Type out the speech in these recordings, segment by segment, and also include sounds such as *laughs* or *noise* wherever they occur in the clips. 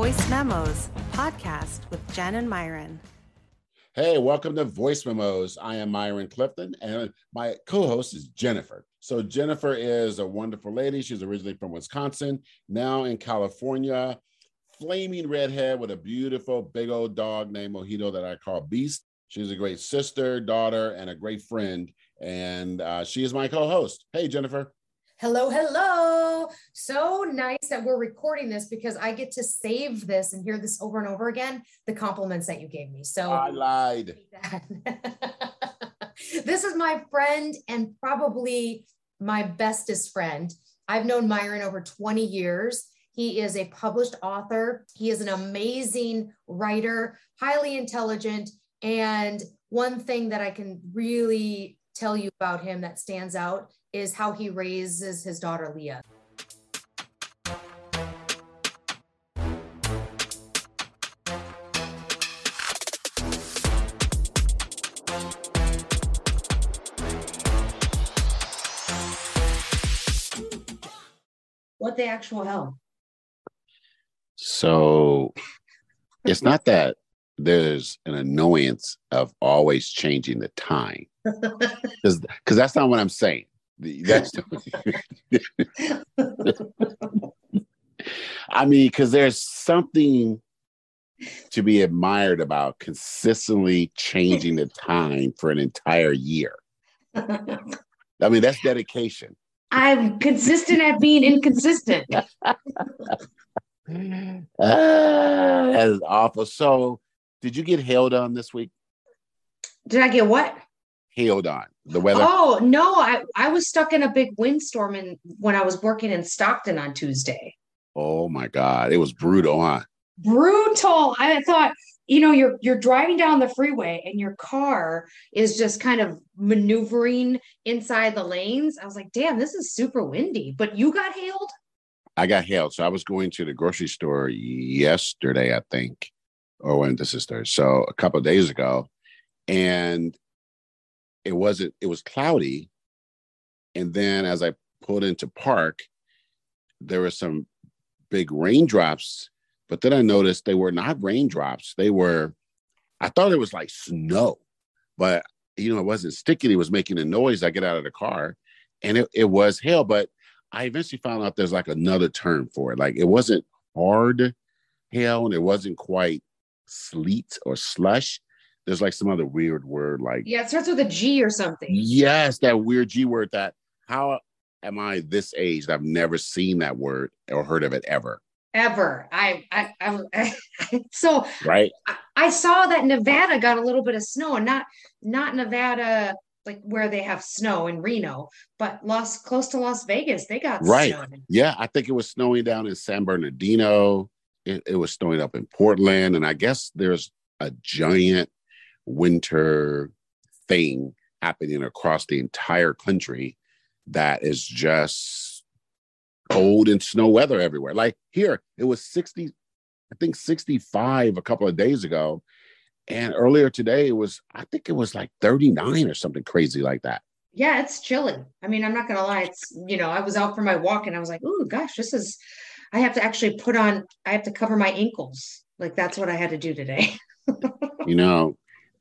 Voice Memos podcast with Jenn and Myron. Hey, welcome to Voice Memos. I am Myron Clifton, and my co host is Jennifer. So, Jennifer is a wonderful lady. She's originally from Wisconsin, now in California. Flaming redhead with a beautiful big old dog named Mojito that I call Beast. She's a great sister, daughter, and a great friend. And uh, she is my co host. Hey, Jennifer. Hello, hello. So nice that we're recording this because I get to save this and hear this over and over again. The compliments that you gave me. So I lied. *laughs* this is my friend and probably my bestest friend. I've known Myron over 20 years. He is a published author. He is an amazing writer, highly intelligent. And one thing that I can really tell you about him that stands out is how he raises his daughter Leah. What the actual hell? So it's not that there's an annoyance of always changing the time *laughs* because because that's not what i'm saying that's *laughs* I mean, because there's something to be admired about consistently changing the time for an entire year. I mean, that's dedication. I'm consistent at being inconsistent. uh, *laughs* that is awful. So, did you get hailed on this week? Did I get what? Hailed on the weather? Oh no, I I was stuck in a big windstorm and when I was working in Stockton on Tuesday. Oh my god, it was brutal, huh? Brutal. I thought, you know, you're you're driving down the freeway and your car is just kind of maneuvering inside the lanes. I was like, damn, this is super windy. But you got hailed? I got hailed. So I was going to the grocery store yesterday, I think, oh, or when this is Thursday. So a couple days ago, and it wasn't it was cloudy. And then as i pulled into park there were some big raindrops but then i noticed they were not raindrops. They were i thought it was like snow but you know it wasn't sticky. It was making a noise. I get out of the car and it, it was hail but i eventually found out there's like another term for it. Like it wasn't hard hail and it wasn't quite sleet or slush there's like some other weird word like yeah, it starts with a G or something. Yes, that weird G word that how am I this age that I've never seen that word or heard of it ever. Ever. I I, I, I *laughs* so right. I, I saw that Nevada got a little bit of snow and not not Nevada like where they have snow in Reno, but Las close to Las Vegas, they got right. Snow. Yeah, I think it was snowing down in San Bernardino. It, it was snowing up in Portland, and I guess there's a giant winter thing happening across the entire country that is just cold and snow weather everywhere. Like here, it was 60, I think 65 a couple of days ago. And earlier today, it was, I think it was like 39 or something crazy like that. Yeah, it's chilling. I mean, I'm not gonna lie. It's you know, I was out for my walk and I was like, oh gosh, this is I have to actually put on, I have to cover my ankles. Like that's what I had to do today. *laughs* you know,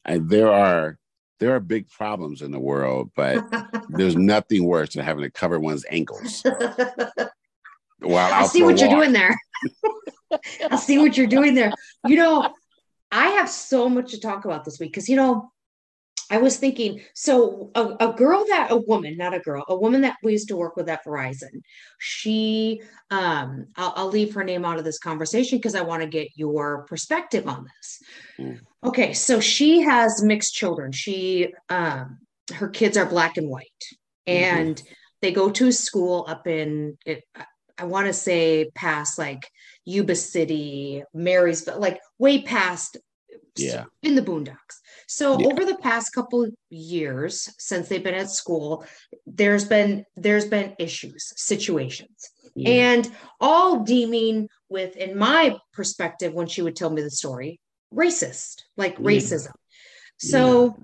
and there are there are big problems in the world, but *laughs* there's nothing worse than having to cover one's ankles. *laughs* While I see what you're doing there. *laughs* I see what you're doing there. You know, I have so much to talk about this week because you know, I was thinking, so a, a, girl that a woman, not a girl, a woman that we used to work with at Verizon, she, um, I'll, I'll leave her name out of this conversation because I want to get your perspective on this. Mm. Okay, so she has mixed children. She, um, her kids are black and white, mm-hmm. and mm-hmm. they go to a school up in it. I want to say past like Yuba City, Mary's, but like way past yeah in the boondocks so yeah. over the past couple years since they've been at school there's been there's been issues situations yeah. and all deeming with in my perspective when she would tell me the story racist like yeah. racism so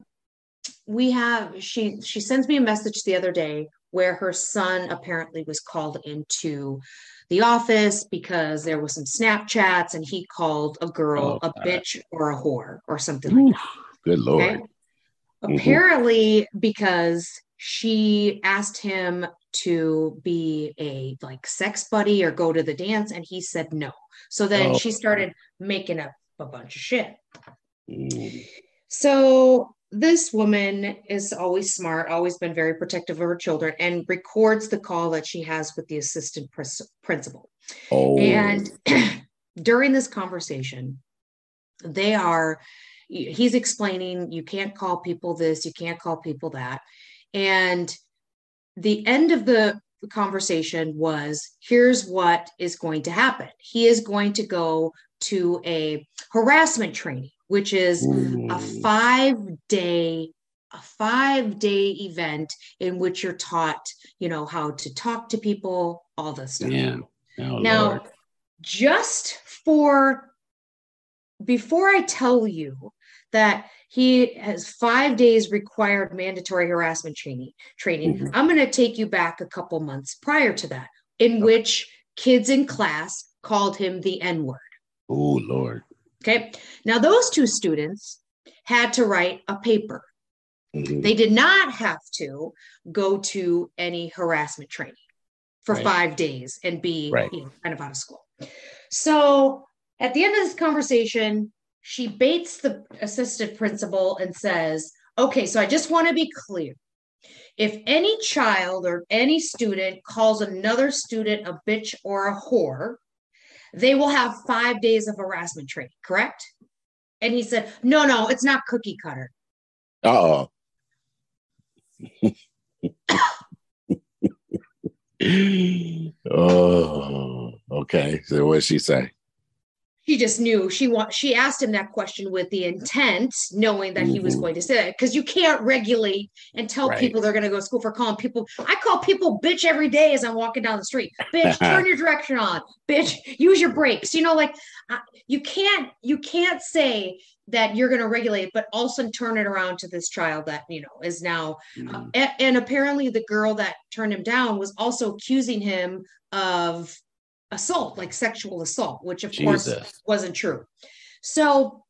we have she she sends me a message the other day where her son apparently was called into the office because there was some Snapchats and he called a girl oh, a bitch or a whore or something Ooh, like that. Good lord. Okay? Mm-hmm. Apparently, because she asked him to be a like sex buddy or go to the dance, and he said no. So then oh. she started making up a bunch of shit. Mm. So this woman is always smart, always been very protective of her children, and records the call that she has with the assistant principal. Oh. And *clears throat* during this conversation, they are, he's explaining, you can't call people this, you can't call people that. And the end of the conversation was here's what is going to happen. He is going to go to a harassment training which is Ooh. a five day a five day event in which you're taught you know how to talk to people all this stuff yeah oh, now Lord. just for before i tell you that he has five days required mandatory harassment training training mm-hmm. i'm going to take you back a couple months prior to that in okay. which kids in class called him the n word oh lord Okay. Now, those two students had to write a paper. Mm-hmm. They did not have to go to any harassment training for right. five days and be right. you know, kind of out of school. So at the end of this conversation, she baits the assistant principal and says, Okay, so I just want to be clear. If any child or any student calls another student a bitch or a whore, they will have five days of harassment training, correct? And he said, no, no, it's not cookie cutter. oh. *laughs* oh, okay. So what did she say? She just knew she want she asked him that question with the intent knowing that mm-hmm. he was mm-hmm. going to say it because you can't regulate and tell right. people they're going to go to school for calling people i call people bitch every day as i'm walking down the street bitch turn *laughs* your direction on bitch use your brakes you know like you can't you can't say that you're going to regulate but also turn it around to this child that you know is now mm-hmm. uh, and, and apparently the girl that turned him down was also accusing him of assault, like sexual assault, which of Jesus. course wasn't true. So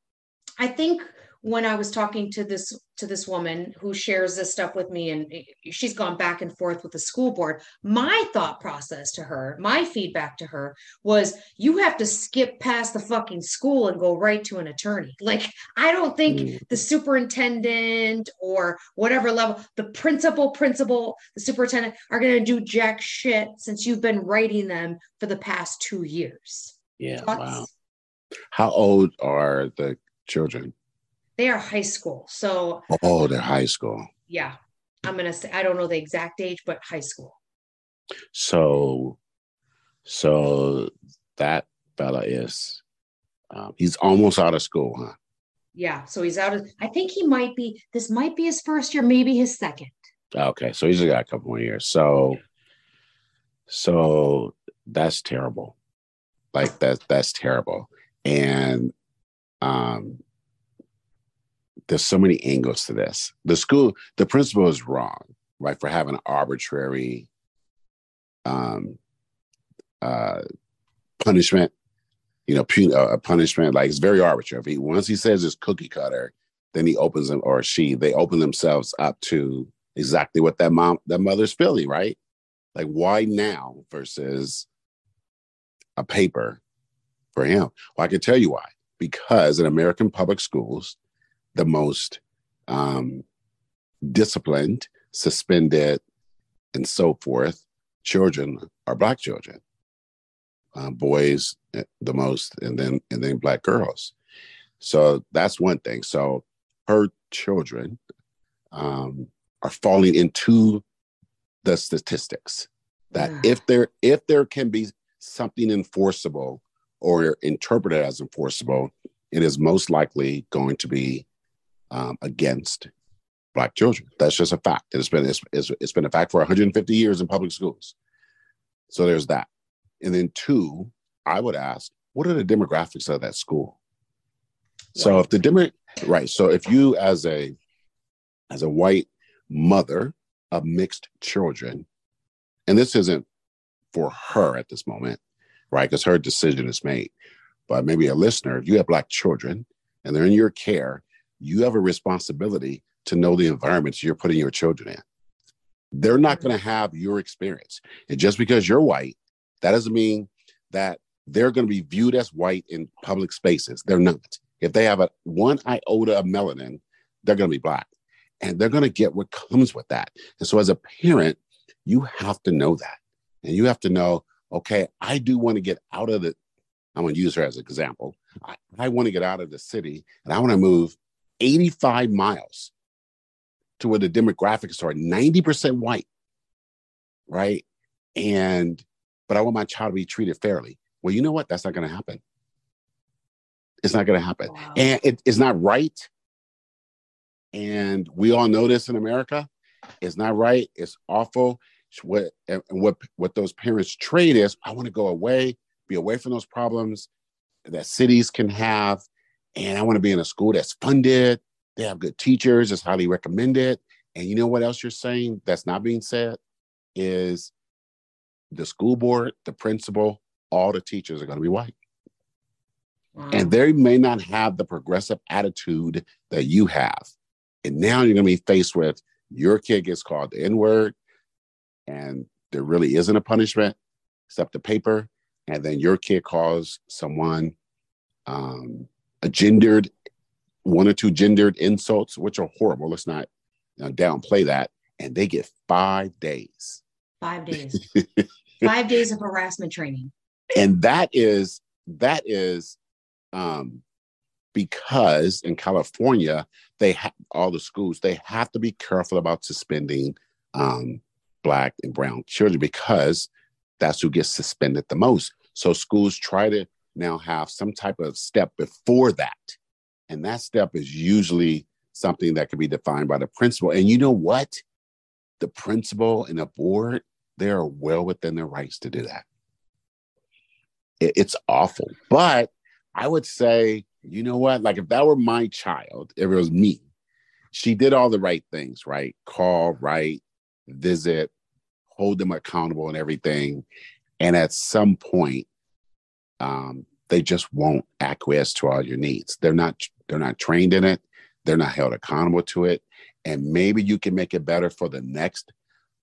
I think when I was talking to this to this woman who shares this stuff with me and she's gone back and forth with the school board, my thought process to her, my feedback to her was you have to skip past the fucking school and go right to an attorney. *laughs* Like I don't think mm. the superintendent or whatever level, the principal, principal, the superintendent are going to do jack shit since you've been writing them for the past 2 years. Yeah, Thoughts? wow. How old are the children? They are high school. So Oh, they're high school. Yeah. I'm gonna say I don't know the exact age, but high school. So so that fella is um, he's almost out of school, huh? Yeah. So he's out of I think he might be this might be his first year, maybe his second. Okay. So he's got a couple more years. So so that's terrible. Like that that's terrible. And um there's so many angles to this. The school, the principal is wrong, right, for having an arbitrary um, uh, punishment. You know, pun- uh, a punishment like it's very arbitrary. If he, once he says it's cookie cutter, then he opens them or she they open themselves up to exactly what that mom that mother's feeling, right? Like why now versus a paper for him? Well, I can tell you why. Because in American public schools, the most um, disciplined, suspended, and so forth children are black children. Uh, boys eh, the most, and then and then black girls. So that's one thing. So her children um, are falling into the statistics that yeah. if there if there can be something enforceable or interpreted as enforceable, it is most likely going to be um, against black children. That's just a fact. It's been it's, it's, it's been a fact for 150 years in public schools. So there's that. And then two, I would ask, what are the demographics of that school? So if the demo right, so if you as a as a white mother of mixed children and this isn't for her at this moment, right? Because her decision is made. But maybe a listener, if you have black children and they're in your care, you have a responsibility to know the environments you're putting your children in. They're not going to have your experience. And just because you're white, that doesn't mean that they're going to be viewed as white in public spaces. They're not. If they have a one iota of melanin, they're going to be black. And they're going to get what comes with that. And so as a parent, you have to know that. And you have to know, okay, I do want to get out of the, I'm going to use her as an example. I, I want to get out of the city and I want to move 85 miles to where the demographics are 90% white, right? And, but I want my child to be treated fairly. Well, you know what? That's not going to happen. It's not going to happen. Wow. And it, it's not right. And we all know this in America. It's not right. It's awful. What and what what those parents trade is, I want to go away, be away from those problems that cities can have, and I want to be in a school that's funded. They have good teachers. It's highly recommended. And you know what else you're saying that's not being said is the school board, the principal, all the teachers are going to be white. Wow. And they may not have the progressive attitude that you have. And now you're going to be faced with your kid gets called the N word, and there really isn't a punishment except the paper. And then your kid calls someone um, a gendered, one or two gendered insults, which are horrible. Let's not you know, downplay that. And they get five days. Five *laughs* days. five days of harassment training. And that is, that is, um, because in California, they have all the schools, they have to be careful about suspending um, black and brown children because that's who gets suspended the most. So schools try to now have some type of step before that. And that step is usually something that can be defined by the principal. And you know what? The principal and the board, they are well within their rights to do that. It's awful. But I would say, you know what? Like if that were my child, if it was me, she did all the right things, right? Call, write, visit, hold them accountable and everything. And at some point, um, they just won't acquiesce to all your needs. They're not they're not trained in it. They're not held accountable to it. And maybe you can make it better for the next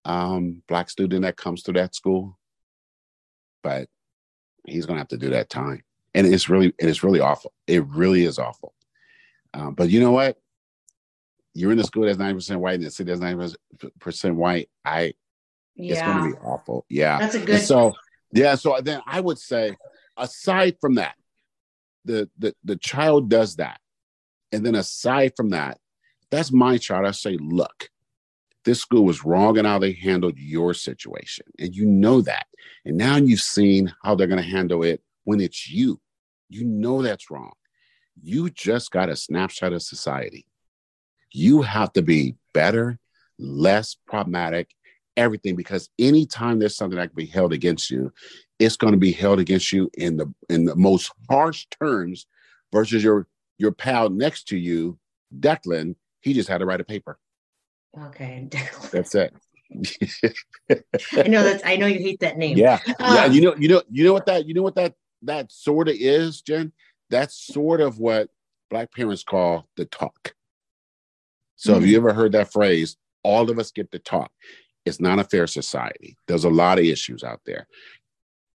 um, black student that comes to that school. But he's gonna have to do that time. And it's really it's really awful. It really is awful. Um, but you know what? You're in a school that's 90% white and the city that's 90% white. I yeah. it's gonna be awful. Yeah. That's a good and so yeah, so then I would say aside from that, the, the the child does that. And then aside from that, that's my child. I say, look, this school was wrong in how they handled your situation. And you know that. And now you've seen how they're going to handle it when it's you. You know that's wrong. You just got a snapshot of society. You have to be better, less problematic, everything, because anytime there's something that can be held against you, it's going to be held against you in the in the most harsh terms versus your your pal next to you, Declan, he just had to write a paper. Okay, *laughs* Declan. That's it. I know that's I know you hate that name. Yeah. Yeah, you know, you know, you know what that you know what that that sort of is, Jenn? That's sort of what black parents call the talk. So mm-hmm. have you ever heard that phrase? All of us get the talk. It's not a fair society. There's a lot of issues out there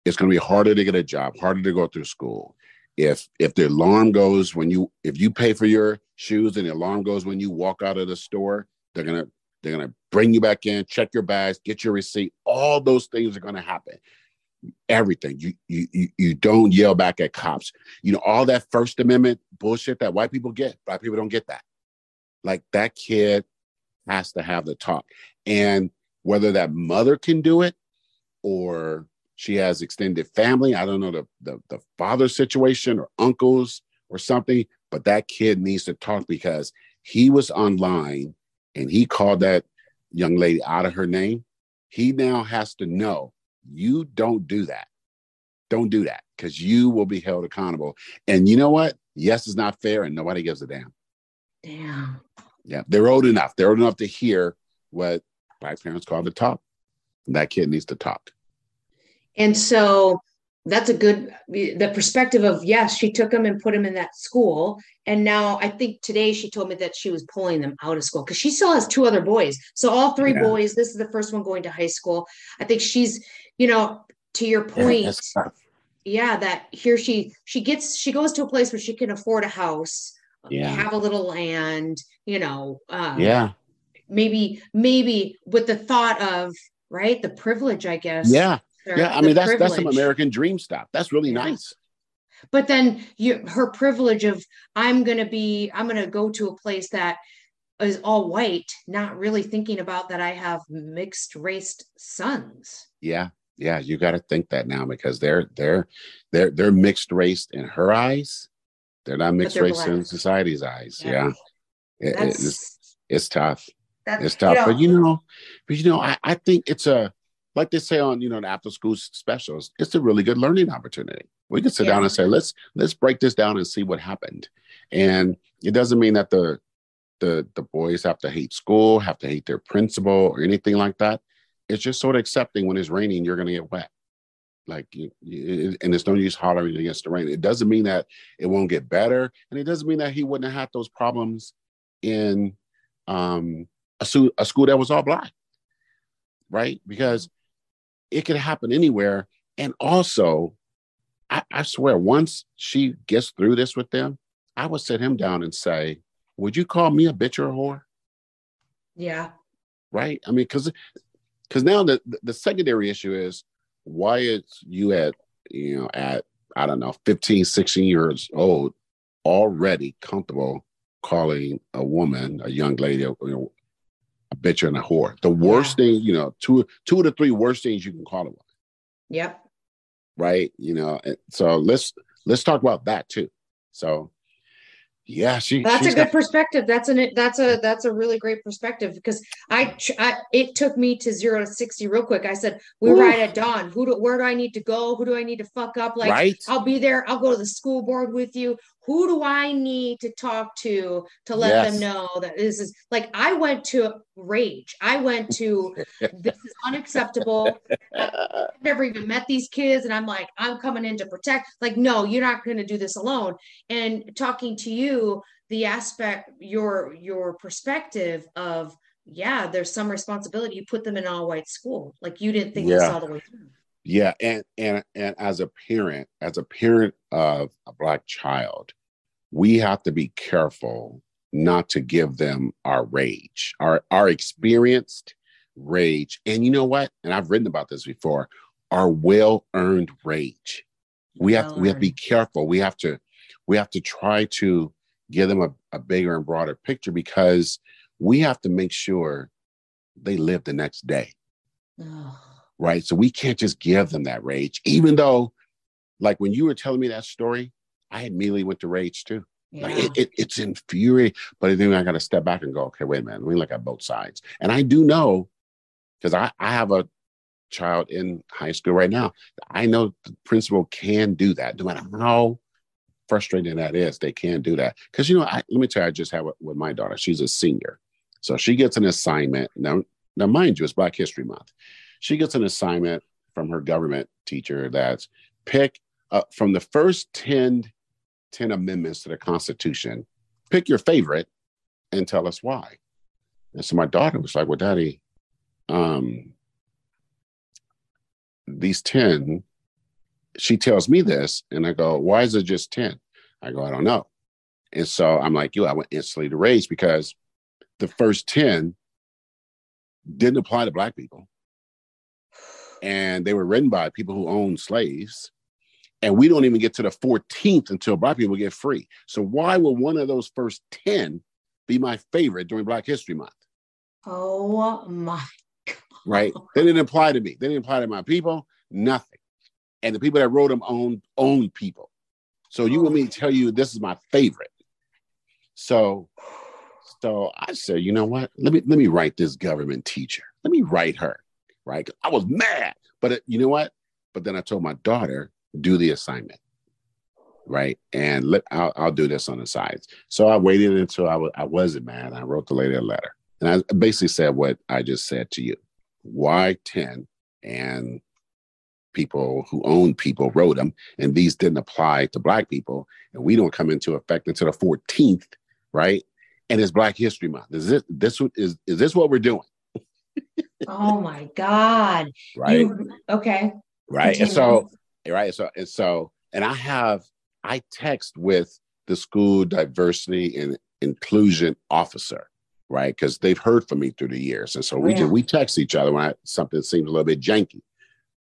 it's going to be harder to get a job, harder to go through school. If if the alarm goes when you if you pay for your shoes and the alarm goes when you walk out of the store, they're gonna they're gonna bring you back in, check your bags, get your receipt. All those things are gonna happen. Everything you you you don't yell back at cops. You know all that First Amendment bullshit that white people get. Black people don't get that. Like that kid has to have the talk, and whether that mother can do it or she has extended family. I don't know the, the, the father situation or uncles or something, but that kid needs to talk because he was online and he called that young lady out of her name. He now has to know you don't do that. Don't do that because you will be held accountable. And you know what? Yes, it's not fair and nobody gives a damn. Damn. Yeah, they're old enough. They're old enough to hear what black parents call the talk. that kid needs to talk. And so that's a good the perspective of yes she took him and put him in that school. And now i think today she told me that she was pulling them out of school because she still has two other boys. So all three yeah. boys this is the first one going to high school. I think she's you know to your point yeah, yeah that here she she gets she goes to a place where she can afford a house yeah. have a little land you know um, yeah. maybe maybe with the thought of right the privilege i guess. Yeah yeah, I mean that's privilege. that's some American dream stuff. That's really yeah. nice. But then you her privilege of I'm gonna be I'm gonna go to a place that is all white, not really thinking about that I have mixed raced sons. Yeah, yeah, you got to think that now because they're they're they're they're mixed race in her eyes. They're not mixed they're race black. in society's eyes. Yeah, yeah. It, it's it's tough. It's tough, you know, but you know, but you know, I, I think it's a like they say on you know the after school specials it's a really good learning opportunity. We can sit yeah. down and say let's let's break this down and see what happened. And it doesn't mean that the the the boys have to hate school have to hate their principal or anything like that. It's just sort of accepting when it's raining you're going to get wet. Like you, you, and it's no use hollering against the rain. It doesn't mean that it won't get better and it doesn't mean that he wouldn't have had those problems in um a, su- a school that was all black right? Because it could happen anywhere. And also, I, I swear, once she gets through this with them, I would sit him down and say, Would you call me a bitch or a whore? Yeah. Right. I mean, because because now the, the secondary issue is why is you at you know at i don't know 15 16 years old already comfortable calling a woman a young lady you know, a bitch and a whore. The worst yeah. thing, you know, two two of the three worst things you can call a woman. Yep. Right. You know, so let's let's talk about that too. So yeah, she. That's a good got, perspective. That's an that's a that's a really great perspective because I, I it took me to zero to sixty real quick. I said we Ooh. ride at dawn. Who do where do I need to go? Who do I need to fuck up? Like right? I'll be there. I'll go to the school board with you who do I need to talk to to let yes. them know that this is like I went to rage. I went to this is unacceptable. I've *laughs* never even met these kids, and I'm like, I'm coming in to protect. Like, no, you're not going to do this alone. And talking to you, the aspect, your your perspective of yeah, there's some responsibility. You put them in all white school. Like you didn't think yeah. this all the way through. Yeah, and and and as a parent, as a parent of a black child, we have to be careful not to give them our rage, our our experienced rage. And you know what? And I've written about this before, our well-earned rage. We have to, we have to be careful. We have to we have to try to give them a, a bigger and broader picture because we have to make sure they live the next day. Oh right? So we can't just give them that rage, even though, like when you were telling me that story, I immediately went to rage too. Yeah. Like it, it, it's infuriating, but then I got to step back and go, okay, wait a minute, let me look at both sides. And I do know, because I, I have a child in high school right now. I know the principal can do that, no matter how frustrating that is. They can do that because you know. I, let me tell you, I just have it with my daughter. She's a senior, so she gets an assignment. Now, now, mind you, it's Black History Month she gets an assignment from her government teacher that's pick uh, from the first 10, 10 amendments to the Constitution, pick your favorite and tell us why. And so my daughter was like, Well, daddy, um, these 10, she tells me this, and I go, Why is it just 10? I go, I don't know. And so I'm like, You, I went instantly to rage because the first 10 didn't apply to Black people and they were written by people who owned slaves. And we don't even get to the 14th until black people get free. So why would one of those first 10 be my favorite during Black History Month? Oh my God. Right? They didn't apply to me. They didn't apply to my people, nothing. And the people that wrote them owned owned people. So you oh. want me to tell you this is my favorite. So so I said, you know what? Let me let me write this government teacher. Let me write her right? I was mad, but it, you know what? But then I told my daughter, do the assignment, right? And let I'll, I'll do this on the sides. So I waited until I was I wasn't mad. I wrote the lady a letter, and I basically said what I just said to you. Why ten? and people who own people wrote them, and these didn't apply to black people, and we don't come into effect until the 14th, right? And it's Black History Month. Is this this is is this what we're doing? Oh my God! Right? You, okay. Right. Continue. And so, right. So and so, and I have I text with the school diversity and inclusion officer right? Because they've heard from me through the years, and so we yeah. we text each other when I, something seems a little bit janky.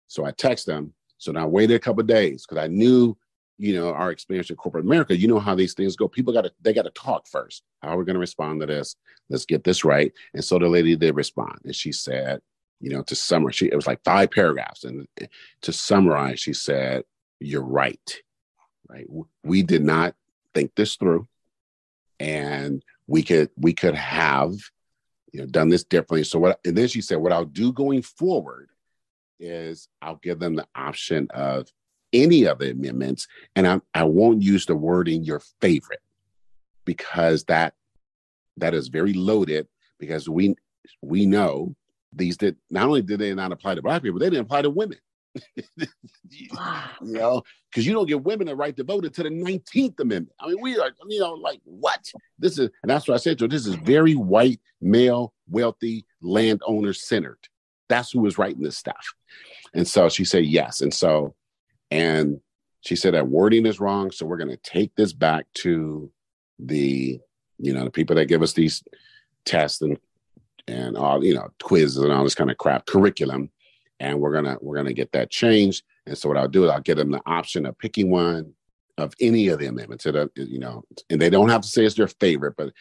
So I text them. So now I waited a couple days because I knew, you know, our experience in corporate America. You know how these things go. People got to they got to talk first. How are we going to respond to this? Let's get this right. And so the lady did respond, and she said, you know, to summarize, she it was like five paragraphs, and to summarize, she said, "You're right." Right. We did not think this through, and we could we could have you know done this differently so what and then she said what i'll do going forward is i'll give them the option of any of the amendments and i, I won't use the wording your favorite because that that is very loaded because we we know these did not only did they not apply to black people they didn't apply to women *laughs* ah. you know, because you don't give women the right to vote until the 19th Amendment. I mean, we are, you know, like what? This is, and that's what I said to her. This is very white, male, wealthy, landowner centered. That's who is writing this stuff. And so she said yes. And so, and she said that wording is wrong. So we're going to take this back to the, you know, the people that give us these tests and and all, you know, quizzes and all this kind of crap curriculum and we're gonna we're gonna get that changed. And so what I'll do is I'll get them the option of picking one of any of the amendments. That, you know, and they don't have to say it's their favorite, but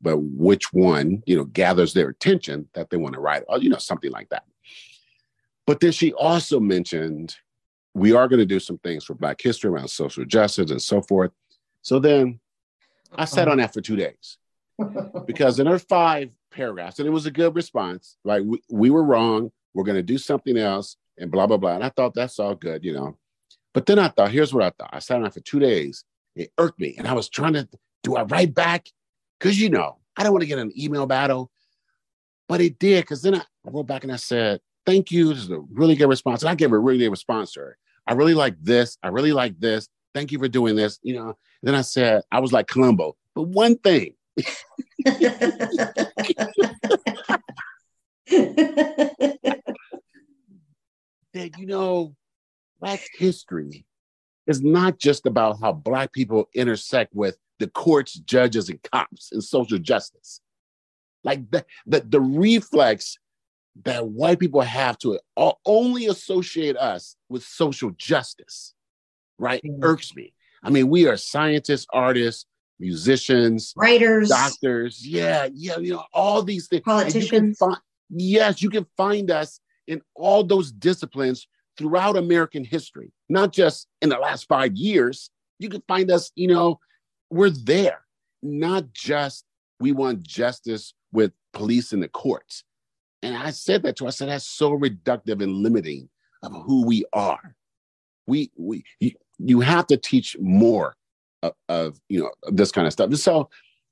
but which one you know gathers their attention that they want to write, or you know something like that. But then she also mentioned we are going to do some things for Black history around social justice and so forth. So then I sat uh-huh. on that for two days because in her five paragraphs, and it was a good response. Like we, we were wrong. We're going to do something else and blah, blah, blah. And I thought that's all good, you know. But then I thought, here's what I thought. I sat on that for two days. It irked me. And I was trying to, do I write back? Because, you know, I don't want to get an email battle. But it did. Because then I, I wrote back and I said, thank you. This is a really good response. And I gave a really good response to her. I really like this. I really like this. Thank you for doing this. You know, and then I said, I was like Columbo, but one thing. *laughs* that, you know, Black history is not just about how Black people intersect with the courts, judges, and cops and social justice. Like the, the, the reflex that white people have to only associate us with social justice, right? Mm-hmm. Irks me. I mean, we are scientists, artists, musicians, writers, doctors. Yeah, yeah, you know, all these things. Politicians. You find, yes, you can find us in all those disciplines throughout American history, not just in the last five years. You can find us, you know, we're there, not just we want justice with police in the courts. And I said that to her. I said that's so reductive and limiting of who we are. We we you, you have to teach more of, of, you know this kind of stuff. And so,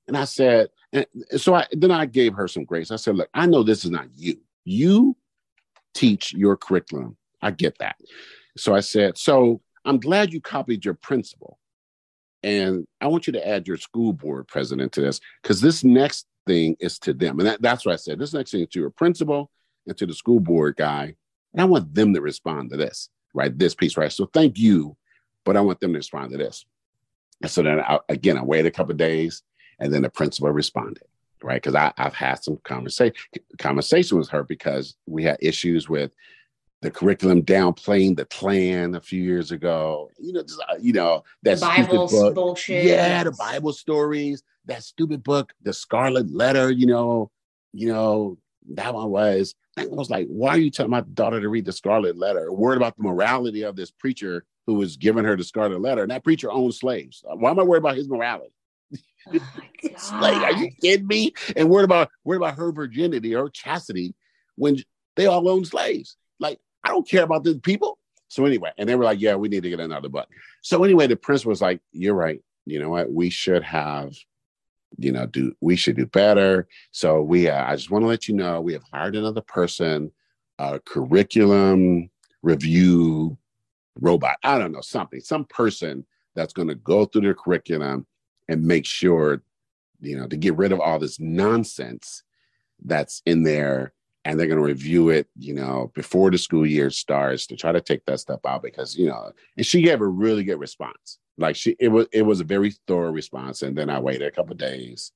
and I said, and so I then I gave her some grace. I said, look, I know this is not you. You teach your curriculum. I get that. So I said, so I'm glad you copied your principal. And I want you to add your school board president to this because this next thing is to them. And that, that's what I said. This next thing is to your principal and to the school board guy. And I want them to respond to this, right? This piece, right? So thank you, but I want them to respond to this. And so then I, again, I waited a couple days and then the principal responded right? Because I've had some conversation conversation with her because we had issues with the curriculum downplaying the Klan a few years ago. You know, just, uh, you know that Bible book. bullshit. Yeah, the Bible stories. That stupid book, The Scarlet Letter. You know, you know that one was. I was like, why are you telling my daughter to read the Scarlet Letter? Word about the morality of this preacher who was giving her the Scarlet Letter, and that preacher owned slaves. Why am I worried about his morality? Oh *laughs* like, are you kidding me? And worried about worried about her virginity her chastity when they all own slaves. Like, I don't care about these people. So anyway, and they were like, yeah, we need to get another book. So anyway, the prince was like, you're right. You know what? We should have, you know, do we should do better. So we, uh, I just want to let you know, we have hired another person a curriculum review robot. I don't know, something, some person that's going to go through their curriculum and make sure, you know, to get rid of all this nonsense that's in there. And they're going to review it, you know, before the school year starts to try to take that stuff out because, you know, and she gave a really good response. Like she, it was, it was a very thorough response. And then I waited a couple days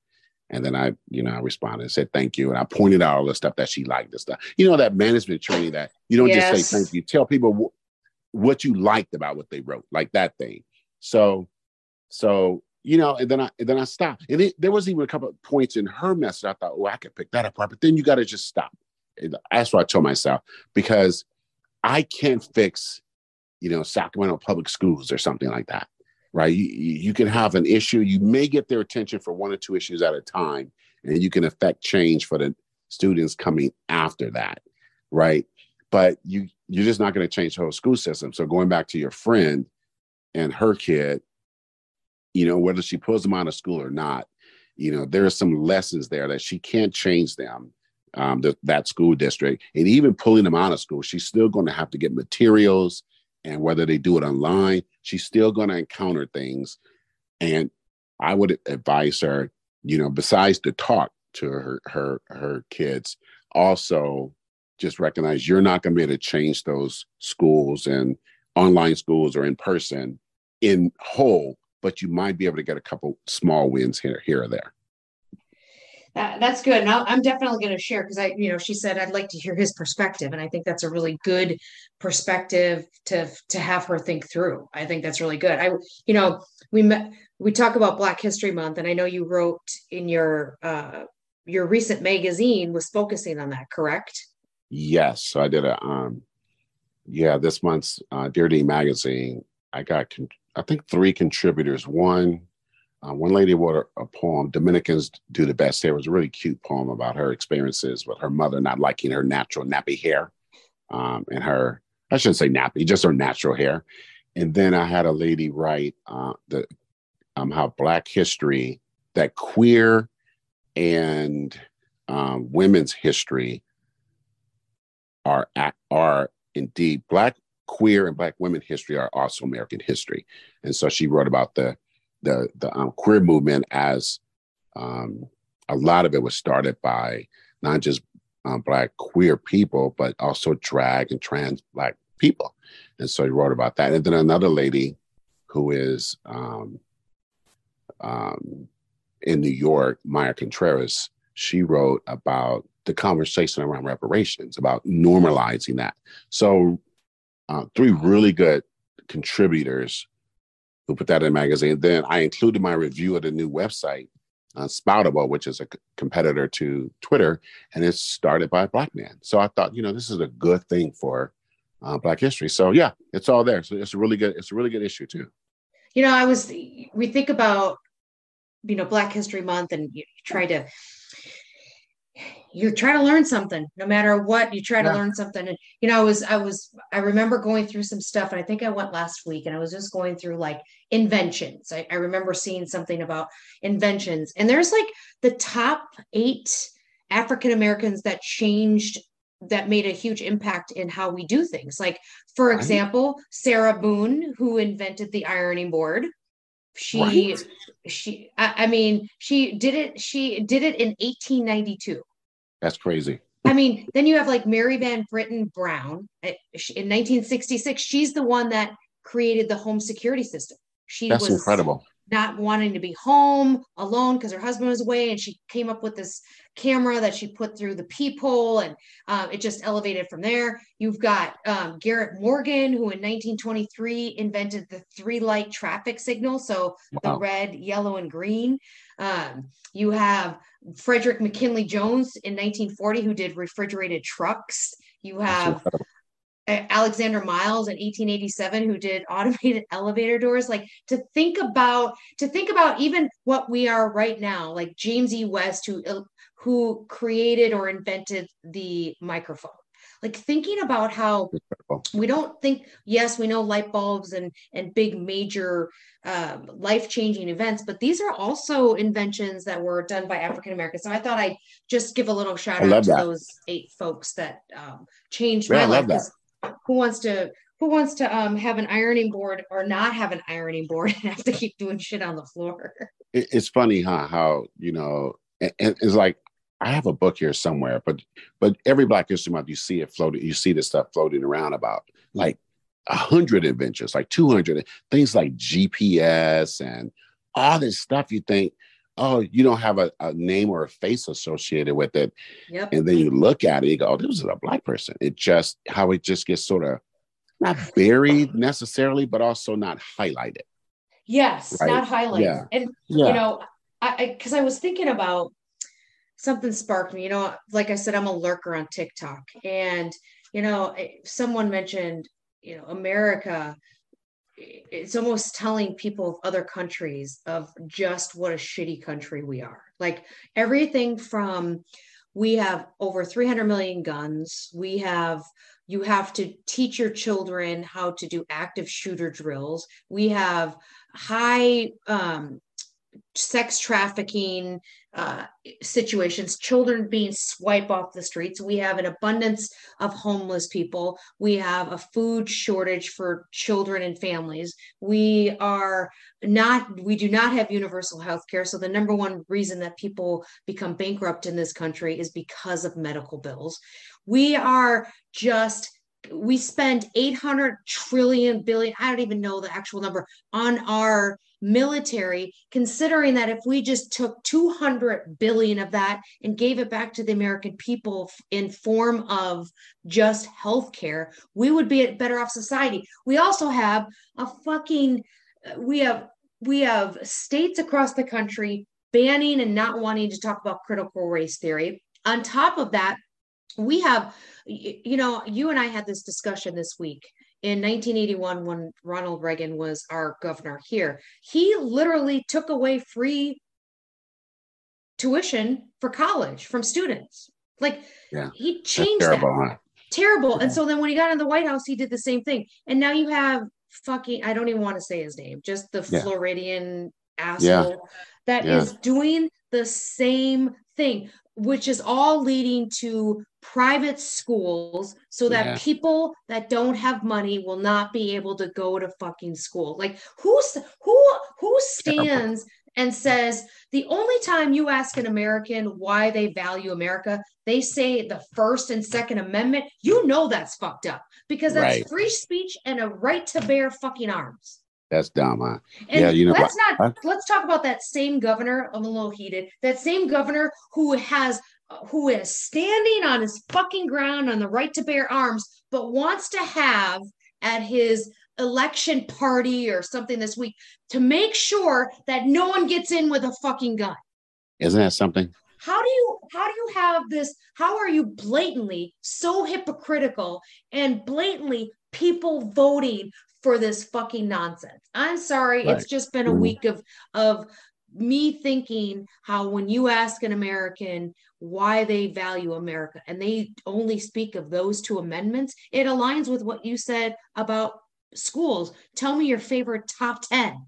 and then I, you know, I responded and said thank you. And I pointed out all the stuff that she liked and stuff. You know, that management training that you don't yes. just say thank you. Tell people wh- what you liked about what they wrote, like that thing. So, so you know, and then I and then I stopped. And it, there was even a couple of points in her message. I thought, oh, I could pick that apart. But then you got to just stop. That's what I told myself because I can't fix, you know, Sacramento public schools or something like that right? You, you can have an issue. You may get their attention for one or two issues at a time, and you can affect change for the students coming after that, right? But you you're just not going to change the whole school system. So going back to your friend and her kid, you know, whether she pulls them out of school or not, you know, there are some lessons there that she can't change them. Um, the, that school district, and even pulling them out of school, she's still going to have to get materials and whether they do it online, she's still going to encounter things. And I would advise her, you know, besides the talk to her her her kids, also just recognize you're not going to be able to change those schools and online schools or in person in whole, but you might be able to get a couple small wins here here or there. That, that's good. And i am definitely going to share because I, you know, she said I'd like to hear his perspective, and I think that's a really good perspective to to have her think through. I think that's really good. I, you know, we met, we talk about Black History Month, and I know you wrote in your uh, your recent magazine was focusing on that, correct? Yes, so I did a um, yeah, this month's uh, Dear D magazine. I got, con- I think, three contributors. One uh, one lady wrote a, a, poem, Dominicans Do the Best Hair. Was a really cute poem about her experiences with her mother not liking her natural nappy hair um, and her, I shouldn't say nappy, just her natural hair. And then I had a lady write uh, the um, how Black history, that queer and um, women's history are are indeed Black queer and Black women history are also American history. And so she wrote about the the the um, queer movement as um, a lot of it was started by not just um, black queer people, but also drag and trans black people. And so he wrote about that. And then another lady who is um, um, in New York, Maya Contreras, she wrote about the conversation around reparations, about normalizing that. So, uh, three really good contributors who put that in a magazine. Then I included my review of the new website, uh, Spoutible, which is a c- competitor to Twitter, and it's started by a black man. So I thought, you know, this is a good thing for uh, Black history. So yeah, it's all there. So it's a really good, it's a really good issue too. You know, I was we think about you know Black History Month, and you try to you try to learn something no matter what you try to learn something. And you know i was i was i remember going through some stuff and i think i went last week and i was just going through like inventions. I, I remember seeing something about inventions. And there's like the top eight african americans that changed that made a huge impact in how we do things. Like for example sarah boone who invented the ironing board. She right. she I, I mean she did it she did it in 1892 that's crazy. I mean, then you have like Mary Van Brittan Brown eh, in 1966. She's the one that created the home security system. She That's was incredible. Not wanting to be home alone because her husband was away, and she came up with this camera that she put through the peephole, and um, it just elevated from there. You've got um, Garrett Morgan, who in 1923 invented the three light traffic signal, so wow. the red, yellow, and green. Um, you have Frederick McKinley Jones in 1940, who did refrigerated trucks. You have Alexander Miles in 1887 who did automated *laughs* elevator doors. Like to think about to think about even what we are right now like James E. West who who created or invented the microphone like thinking about how we don't think yes we know light bulbs and and big major um, life changing events but these are also inventions that were done by african americans. So i thought i'd just give a little shout out to that. those eight folks that um, changed yeah, my life who wants to who wants to um, have an ironing board or not have an ironing board *laughs* and have to keep doing shit on the floor? It's funny huh how you know it's like I have a book here somewhere, but but every Black History Month you see it floating, you see this stuff floating around about hmm. like a hundred adventures, like two hundred things like GPS and all this stuff. You think, oh, you don't have a, a name or a face associated with it, yep. and then you look at it, you go, oh, this is a black person. It just how it just gets sort of not buried necessarily, but also not highlighted. Yes, right? not highlighted. Yeah. And yeah. you know, I because I, I was thinking about something sparked me. You know, like I said, I'm a lurker on TikTok, and you know, someone mentioned, you know, America. It's almost telling people of other countries of just what a shitty country we are. Like everything from we have over 300 million guns. We have you have to teach your children how to do active shooter drills. We have high um, sex trafficking uh, situations, children being swiped off the streets. We have an abundance of homeless people. We have a food shortage for children and families. We are not, we do not have universal health care. So, the number one reason that people become bankrupt in this country is because of medical bills. We are just we spend 800 trillion billion i don't even know the actual number on our military considering that if we just took 200 billion of that and gave it back to the american people in form of just health care we would be a better off society. We also have a fucking uh, we have we have states across the country banning and not wanting to talk about critical race theory. On top of that we have you know you and i had this discussion this week in 1981 when ronald reagan was our governor here he literally took away free tuition for college from students like yeah. he changed That's terrible, that huh? terrible yeah. and so then when he got in the white house he did the same thing and now you have fucking i don't even want to say his name just the yeah. floridian asshole that is doing the same thing which is all leading to private schools so that yeah. people that don't have money will not be able to go to fucking school. Like who's who who stands and says the only time you ask an American why they value America, they say the first and second amendment, you know that's fucked up because that's right. free speech and a right to bear fucking arms. That's dumb, huh? And yeah, you know. Let's not. Let's talk about that same governor. I'm a little heated. That same governor who has, who is standing on his fucking ground on the right to bear arms, but wants to have at his election party or something this week to make sure that no one gets in with a fucking gun. Isn't that something? How do you how do you have this? How are you blatantly so hypocritical and blatantly people voting for this fucking nonsense. I'm sorry. Right. It's just been a mm-hmm. week of of me thinking how when you ask an American why they value America and they only speak of those two amendments, it aligns with what you said about schools. Tell me your favorite top 10.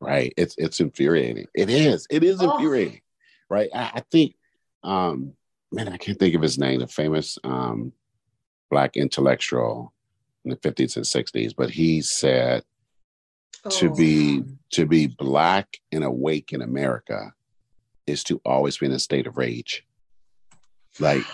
Right. It's it's infuriating. It is. It is oh. infuriating. Right. I, I, think um man, I can't think of his name, the famous um black intellectual in the 50s and 60s, but he said oh, to be to be black and awake in America is to always be in a state of rage. Like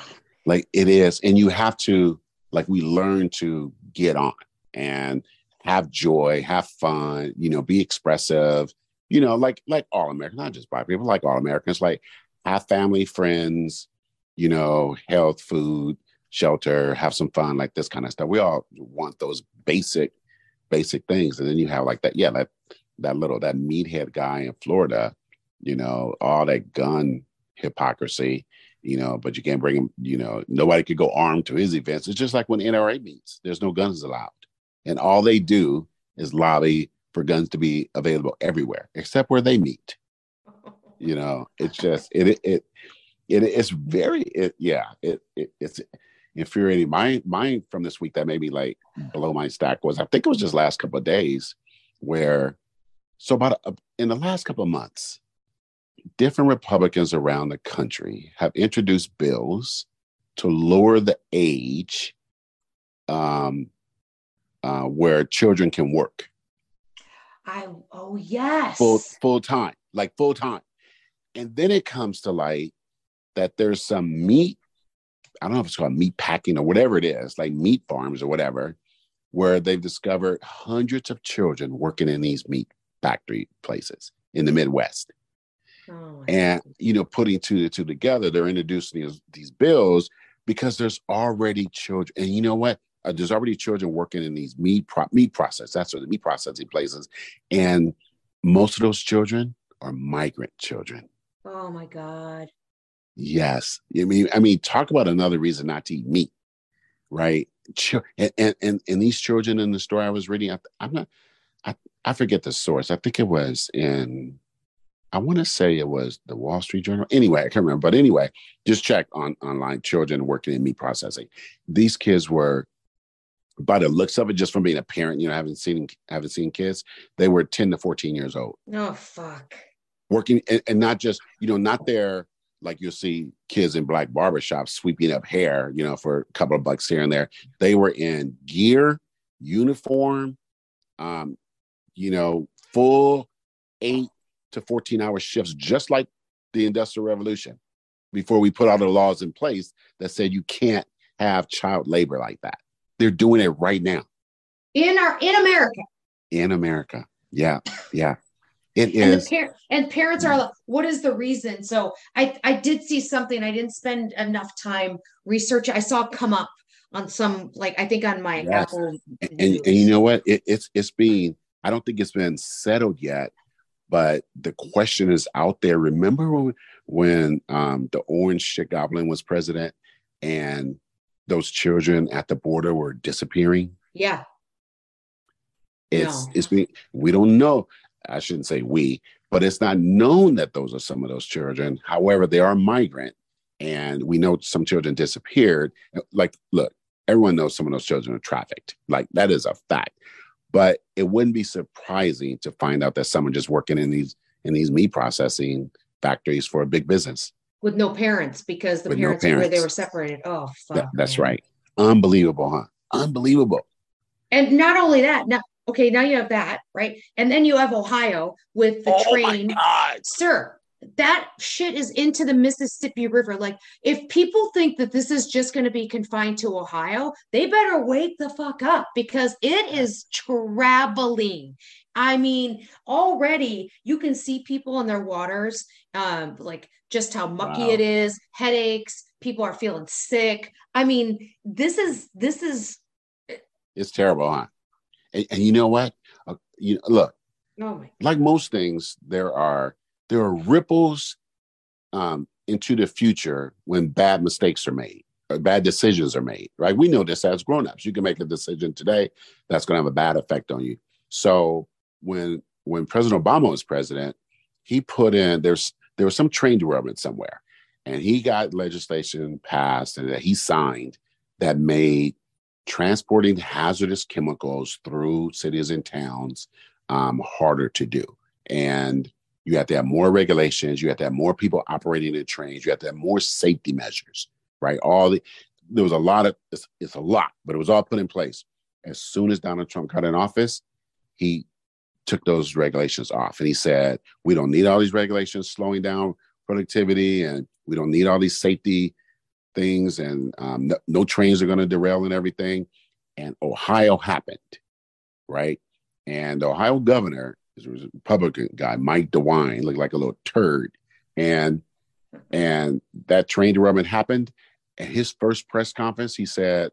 like it is and you have to like we learn to get on and have joy, have fun, you know, be expressive, you know, like like all Americans, not just black people, like all Americans, like have family, friends, you know, health, food, shelter, have some fun, like this kind of stuff. We all want those basic, basic things. And then you have like that, yeah, that that little that meathead guy in Florida, you know, all that gun hypocrisy, you know, but you can't bring him, you know, nobody could go armed to his events. It's just like when NRA meets, there's no guns allowed. And all they do is lobby for guns to be available everywhere, except where they meet. *laughs* You know, it's just it it it, it it's very it yeah, it, it it's infuriating. My mine from this week that made me like blow my stack was I think it was just last couple of days where so about a, in the last couple of months, different Republicans around the country have introduced bills to lower the age um, uh, where children can work. I oh yes, full full time, like full time, and then it comes to light that there's some meat. I don't know if it's called meat packing or whatever it is, like meat farms or whatever, where they've discovered hundreds of children working in these meat factory places in the Midwest. Oh, and you know, putting two to two together, they're introducing these, these bills because there's already children. And you know what? Uh, there's already children working in these meat pro- meat process. That's what the meat processing places, and most of those children are migrant children. Oh my god. Yes, I mean, I mean, talk about another reason not to eat meat, right? And and and, and these children in the story I was reading, I, I'm not, I I forget the source. I think it was in I want to say it was the Wall Street Journal. Anyway, I can't remember. But anyway, just check on online children working in meat processing. These kids were, by the looks of it, just from being a parent, you know, haven't seen haven't seen kids, they were 10 to 14 years old. Oh fuck. Working and, and not just, you know, not there like you'll see kids in black barbershops sweeping up hair, you know, for a couple of bucks here and there. They were in gear, uniform, um, you know, full eight to 14 hour shifts, just like the Industrial Revolution, before we put all the laws in place that said you can't have child labor like that. They're doing it right now. In our in America. In America. Yeah. Yeah. It and is. Par- and parents are like, what is the reason? So I, I did see something. I didn't spend enough time researching. I saw it come up on some, like, I think on my yes. Apple. And, and, and, you know what? It, it's, it's being, I don't think it's been settled yet, but the question is out there. Remember when, when um, the orange shit goblin was president and those children at the border were disappearing? Yeah. It's no. it's we we don't know. I shouldn't say we, but it's not known that those are some of those children. However, they are migrant, and we know some children disappeared. Like, look, everyone knows some of those children are trafficked. Like that is a fact. But it wouldn't be surprising to find out that someone just working in these in these meat processing factories for a big business with no parents because the parents, no parents. where they were separated. Oh, fuck, that's man. right. Unbelievable, huh? Unbelievable. And not only that, now okay, now you have that, right? And then you have Ohio with the oh train. Sir, that shit is into the Mississippi River. Like, if people think that this is just going to be confined to Ohio, they better wake the fuck up because it is traveling. I mean, already you can see people in their waters, um, like just how mucky wow. it is, headaches, people are feeling sick. I mean, this is this is it's terrible, huh? And, and you know what? Uh, you look, oh like most things, there are there are ripples um, into the future when bad mistakes are made or bad decisions are made, right? We know this as grown-ups. You can make a decision today that's going to have a bad effect on you. So when when President Obama was president, he put in there's there was some train derailment somewhere, and he got legislation passed and that he signed that made transporting hazardous chemicals through cities and towns um, harder to do. And you have to have more regulations. You have to have more people operating in trains. You have to have more safety measures, right? All the there was a lot of it's, it's a lot, but it was all put in place. As soon as Donald Trump got in office, he took those regulations off and he said, "We don't need all these regulations slowing down productivity, and we don't need all these safety things, and um, no, no trains are going to derail and everything." And Ohio happened, right? And the Ohio governor there was a Republican guy, Mike DeWine, looked like a little turd. And and that train derailment happened. At his first press conference, he said,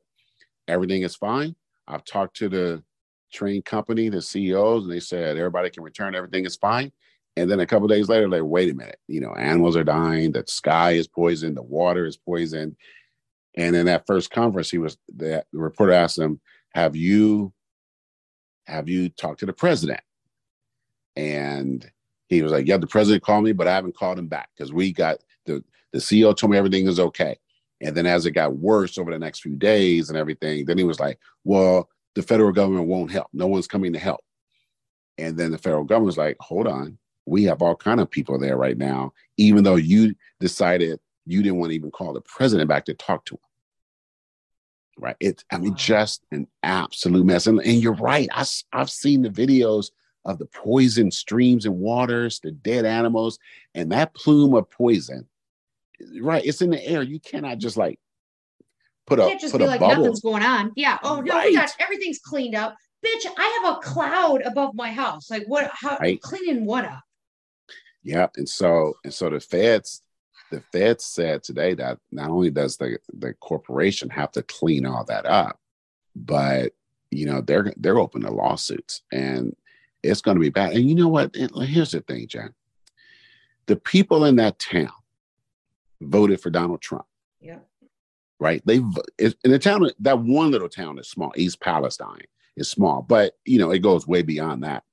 Everything is fine. I've talked to the train company, the CEOs, and they said everybody can return, everything is fine. And then a couple days later, like, wait a minute, you know, animals are dying, the sky is poisoned, the water is poisoned. And in that first conference, he was the reporter asked him, Have you have you talked to the president? And he was like, Yeah, the president called me, but I haven't called him back because we got the the CEO told me everything is okay. And then as it got worse over the next few days and everything, then he was like, well, the federal government won't help. No one's coming to help. And then the federal government was like, hold on, we have all kind of people there right now, even though you decided you didn't want to even call the president back to talk to him. Right. It's, I mean, just an absolute mess. And, and you're right. I, I've seen the videos of the poison streams and waters, the dead animals, and that plume of poison. Right. It's in the air. You cannot just like put you a can't just put be a like bubble. nothing's going on. Yeah. Oh no, Right. gosh, everything's cleaned up. Bitch, I have a cloud above my house. Like what how Right. cleaning what up? Yeah, and so and so the feds, the feds said today that not only does the the corporation have to clean all that up, but you know they're they're open to lawsuits, and it's going to be bad. And you know what? Here's the thing, Jenn. The people in that town voted for Donald Trump, Yeah. right? They in the town that one little town is small. East Palestine is small, but you know it goes way beyond that.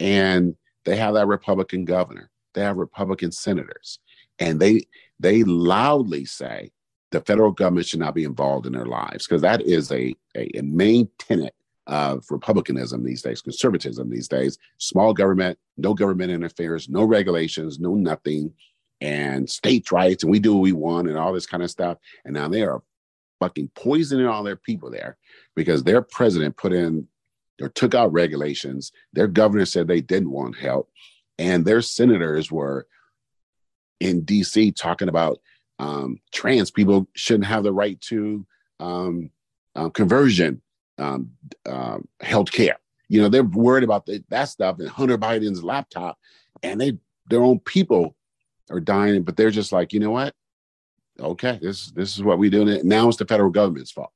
And they have that Republican governor. They have Republican senators, and they they loudly say the federal government should not be involved in their lives because that is a, a a main tenet of republicanism these days, conservatism these days. Small government, no government interference, no regulations, no nothing, and states' rights, and we do what we want, and all this kind of stuff. And now they are fucking poisoning all their people there because their president put in or took out regulations. Their governor said they didn't want help, and their senators were in D.C. talking about um, trans people shouldn't have the right to um, uh, conversion um, uh, health care. You know, they're worried about the, that stuff and Hunter Biden's laptop, and they their own people are dying, but they're just like, you know what? Okay, this this is what we're do. Now it's the federal government's fault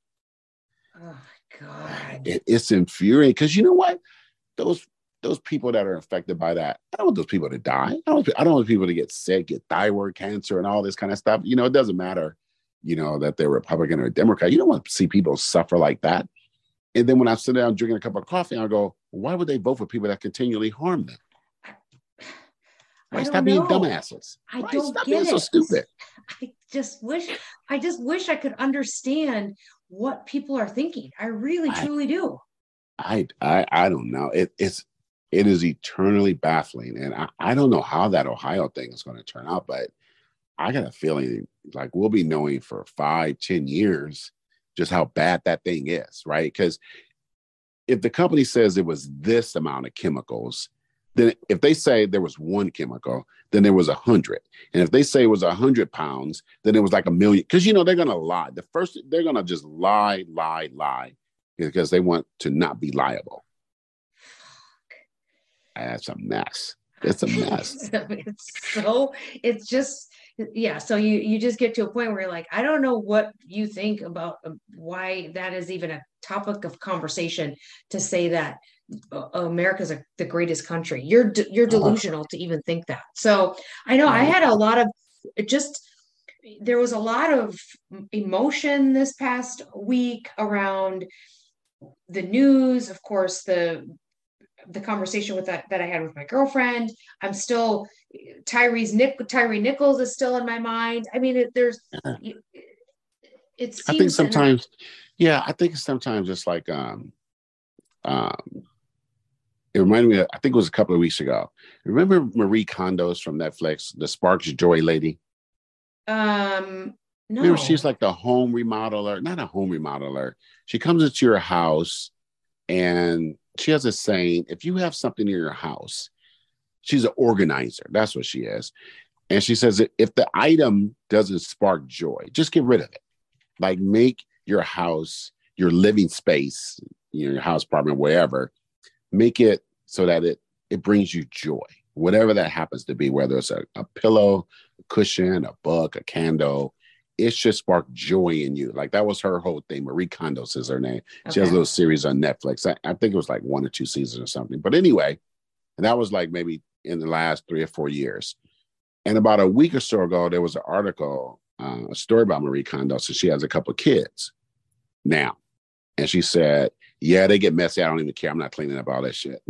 Oh God. it, it's infuriating because you know what those those people that are affected by that i don't want those people to die i don't i don't want people to get sick get thyroid cancer and all this kind of stuff you know it doesn't matter you know that they're republican or democrat you don't want to see people suffer like that and then when i sit down drinking a cup of coffee i go why would they vote for people that continually harm them Why stop being dumbasses I Why don't stop get being so stupid *laughs* I just wish I just wish I could understand what people are thinking. I really I- truly do. I I I don't know. It it's it is eternally baffling, and I, I don't know how that Ohio thing is going to turn out, but I got a feeling like we'll be knowing for five, ten years just how bad that thing is, right? Because if the company says it was this amount of chemicals, then if they say there was one chemical, then there was a hundred, and if they say it was a hundred pounds, then it was like a million. Because you know they're gonna lie. The first they're gonna just lie, lie, lie because they want to not be liable. That's a mess. It's a mess. *laughs* it's so it's just yeah so you you just get to a point where you're like i don't know what you think about uh, why that is even a topic of conversation to say that uh, america's a, the greatest country you're you're Uh-huh. delusional to even think that so i know i had a lot of just there was a lot of emotion this past week around the news of course the the conversation with that that I had with my girlfriend. I'm still Tyree's Nick Tyree Nichols is still in my mind. I mean, it, there's it, it seems I think sometimes, yeah, I think sometimes it's like um um it reminded me of, I think it was a couple of weeks ago. Remember Marie Kondo's from Netflix, the Sparks Joy lady? um no Remember, she's like the home remodeler, not a home remodeler. She comes into your house and she has a saying if you have something in your house, she's an organizer. That's what she is. And she says if the item doesn't spark joy, just get rid of it. Like make your house, your living space, you know, your house apartment, wherever, make it so that it it brings you joy, whatever that happens to be, whether it's a, a pillow, a cushion, a book, a candle, it should spark joy in you. Like that was her whole thing. Marie Kondos is her name. She has a little series on Netflix. I, I think it was like one or two seasons or something. But anyway, and that was like maybe in the last three or four years. And about a week or so ago, there was an article, uh, a story about Marie Kondo. So she has a couple kids now. And she said, Yeah, they get messy. I don't even care. I'm not cleaning up all that shit.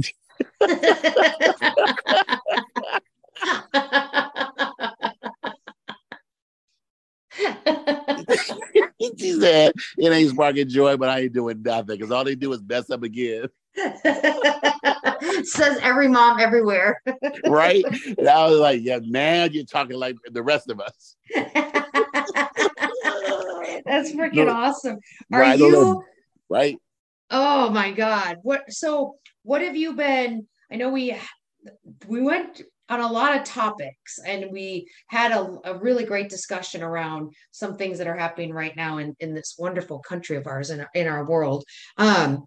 *laughs* she said, "It ain't sparking joy, but I ain't doing nothing because all they do is mess up again." *laughs* *laughs* Says every mom everywhere. *laughs* right? And I was like, "Yeah, now you're talking like the rest of us." *laughs* That's freaking no, awesome. Are right, you right? Oh my god. What so what have you been I know we we went on a lot of topics and we had a, a, really great discussion around some things that are happening right now in, in this wonderful country of ours in, in our world um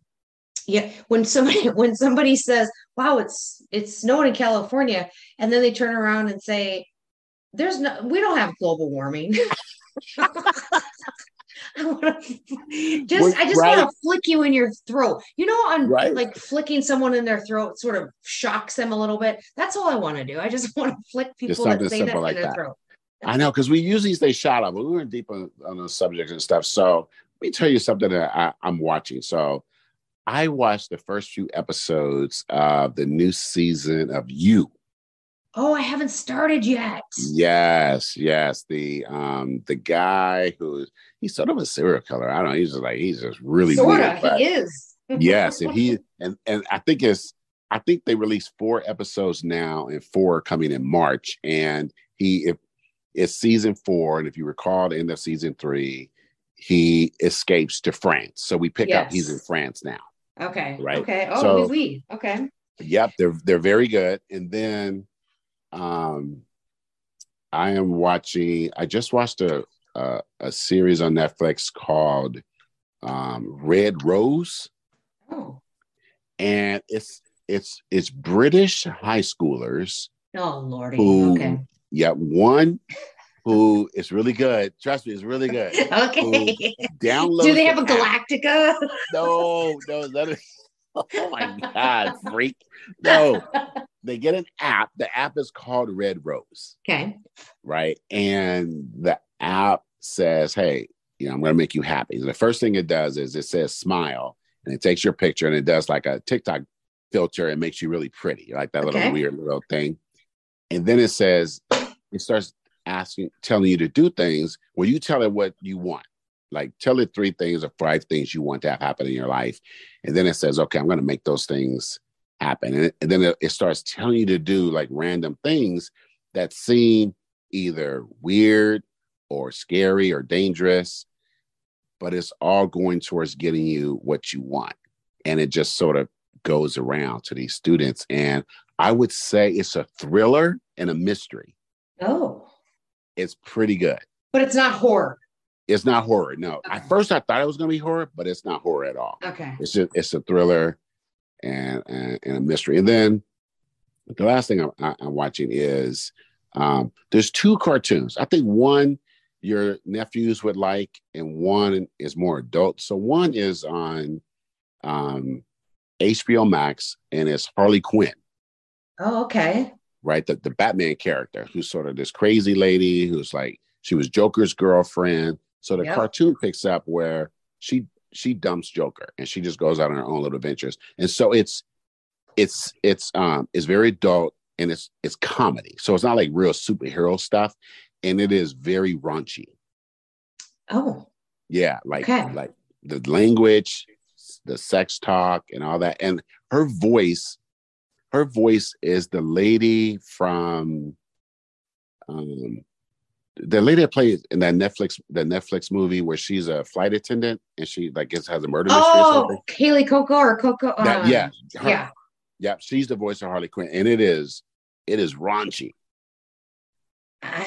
yeah when somebody *laughs* when somebody says wow it's it's snowing in california and then they turn around and say there's no we don't have global warming *laughs* *laughs* just I just right. want to flick you in your throat. You know, on right. like flicking someone in their throat sort of shocks them a little bit. That's all I want to do. I just want to flick people that say that like in their that. throat. I know because we usually say shut up, but we went deep on, on the subject and stuff. So let me tell you something that I, I'm watching. So I watched the first few episodes of the new season of You. Oh, I haven't started yet. Yes, yes. The um the guy who he's sort of a serial killer. I don't know. He's just like he's just really sorta. Weird, he is. yes, and he *laughs* and and I think it's I think they released four episodes now and four coming in March. And he if it's season four, and if you recall the end of season three, he escapes to France. So we pick yes. up he's in France now. Okay. Right. Okay. Oh, so, we. Okay. Yep, they're they're very good. And then um, I am watching. I just watched a a, a series on Netflix called um, Red Rose. Oh. And it's it's it's British high schoolers. Oh lordy. Who, okay. Yeah, one who is really good. Trust me, it's really good. *laughs* okay. Download. Do they have a Galactica? *laughs* no, no, that is. *laughs* Oh my god, freak! No, they get an app. The app is called Red Rose. Okay. Right. And the app says, hey, you know, I'm going to make you happy. And the first thing it does is it says smile and it takes your picture and it does like a TikTok filter and makes you really pretty, like that okay. little weird little thing. And then it says, it starts asking, telling you to do things where you tell it what you want. Like tell it three things or five things you want to have happen in your life. And then it says, okay, I'm going to make those things happen. And, and then it, it starts telling you to do like random things that seem either weird or scary or dangerous, but it's all going towards getting you what you want. And it just sort of goes around to these students. And I would say it's a thriller and a mystery. Oh. It's pretty good. But it's not horror. It's not horror. No. Okay. At first I thought it was gonna be horror, but it's not horror at all. Okay. It's just it's a thriller and, and, and a mystery. And then the last thing I'm, I'm watching is um, there's two cartoons. I think one your nephews would like, and one is more adult. So one is on um, HBO Max, and it's Harley Quinn. Oh, okay. Right, the the Batman character, who's sort of this crazy lady who's like she was Joker's girlfriend. So the yep. cartoon picks up where she she dumps Joker and she just goes out on her own little adventures. And so it's it's it's um it's very adult and it's it's comedy. So it's not like real superhero stuff and it is very raunchy. Oh. Yeah, like okay. like the language, the sex talk and all that and her voice her voice is the lady from um the lady that plays in that Netflix the Netflix movie where she's a flight attendant and she like gets has a murder mystery oh, Kaley Cuoco or Coco. That, um, yeah, her, yeah, yeah. She's the voice of Harley Quinn, and it is it is raunchy.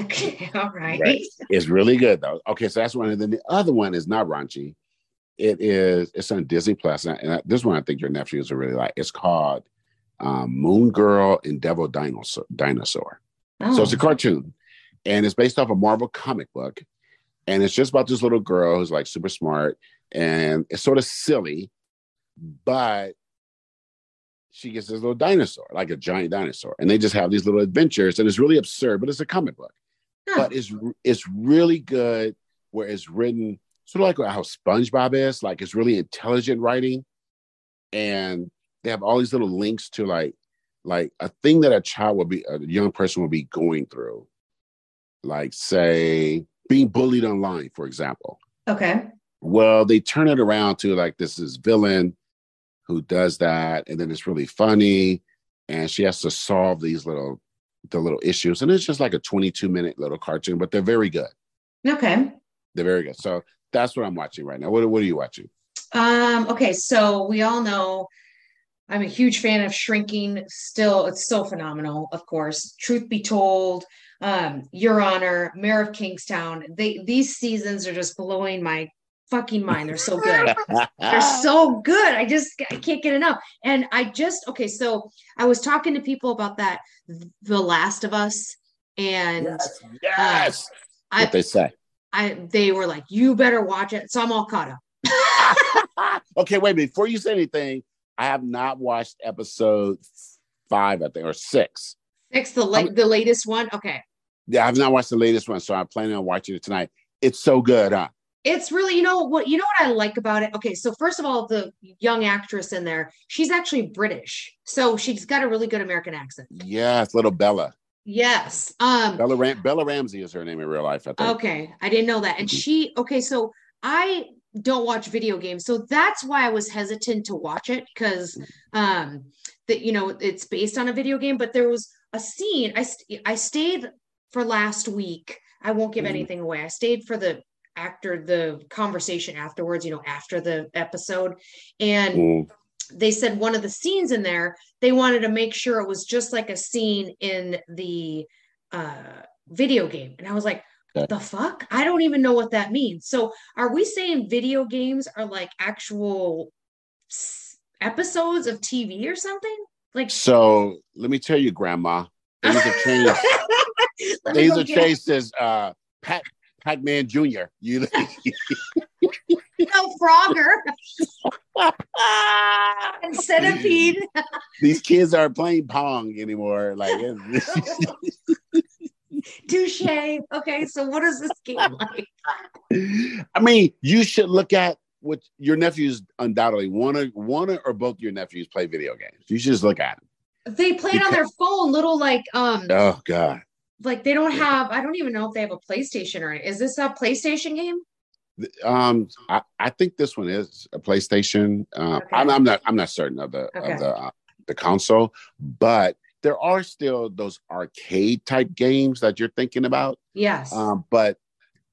Okay, *laughs* all right. right. It's really good though. Okay, so that's one, and then the other one is not raunchy. It is it's on Disney Plus, and I, this one I think your nephews will really like. It's called um, Moon Girl and Devil Dinosaur. Dinosaur. Oh. So it's a oh. cartoon and it's based off a Marvel comic book. And it's just about this little girl who's like super smart and it's sort of silly, but she gets this little dinosaur, like a giant dinosaur, and they just have these little adventures, and it's really absurd, but it's a comic book. Huh. But it's it's really good where it's written sort of like how SpongeBob is, like it's really intelligent writing, and they have all these little links to like like a thing that a child will be a young person will be going through like say being bullied online, for example. Okay. Well, they turn it around to like this is villain who does that, and then it's really funny, and she has to solve these little the little issues, and it's just like a 22 minute little cartoon, but they're very good. Okay. They're very good. So that's what I'm watching right now. What What are you watching? Um. Okay. So we all know I'm a huge fan of Shrinking. Still, it's still phenomenal. Of course, Truth Be Told, um, Your Honor, Mayor of Kingstown. They these seasons are just blowing my fucking mind. They're so good. *laughs* They're so good. I just I can't get enough. And I just okay. So I was talking to people about that, The Last of Us, and yes, yes. Uh, what I, they say. I they were like, you better watch it. So I'm all caught up. *laughs* okay, wait. Before you say anything, I have not watched episode five, I think, or six. Six, the late, the latest one. Okay. Yeah, I've not watched the latest one, so I'm planning on watching it tonight. It's so good, huh? It's really, you know what, you know what I like about it. Okay, so first of all, the young actress in there, she's actually British, so she's got a really good American accent. Yes, little Bella. Yes. Um Bella Ram- Bella Ramsey is her name in real life. I think. Okay, I didn't know that. And mm-hmm. she, okay, so I don't watch video games, so that's why I was hesitant to watch it because um that you know it's based on a video game. But there was a scene. I I stayed for last week. I won't give mm. anything away. I stayed for the after the conversation afterwards, you know, after the episode. And mm. they said one of the scenes in there, they wanted to make sure it was just like a scene in the uh, video game. And I was like, the fuck? I don't even know what that means. So are we saying video games are like actual episodes of TV or something? Like so let me tell you, grandma, things have changed. things have changed since uh Pat Pac-Man Jr. You *laughs* no Frogger. *laughs* and Centipede. These kids aren't playing Pong anymore. Like *laughs* Touche. Okay, so what is this game *laughs* like? I mean, you should look at what your nephews undoubtedly one or one or both your nephews play video games. You should just look at them. They play it on their phone, little like um. Oh God like they don't have i don't even know if they have a playstation or is this a playstation game um i, I think this one is a playstation uh, okay. I'm, I'm, not i'm not certain of the okay. of the uh, the console but there are still those arcade type games that you're thinking about. Yes. Um but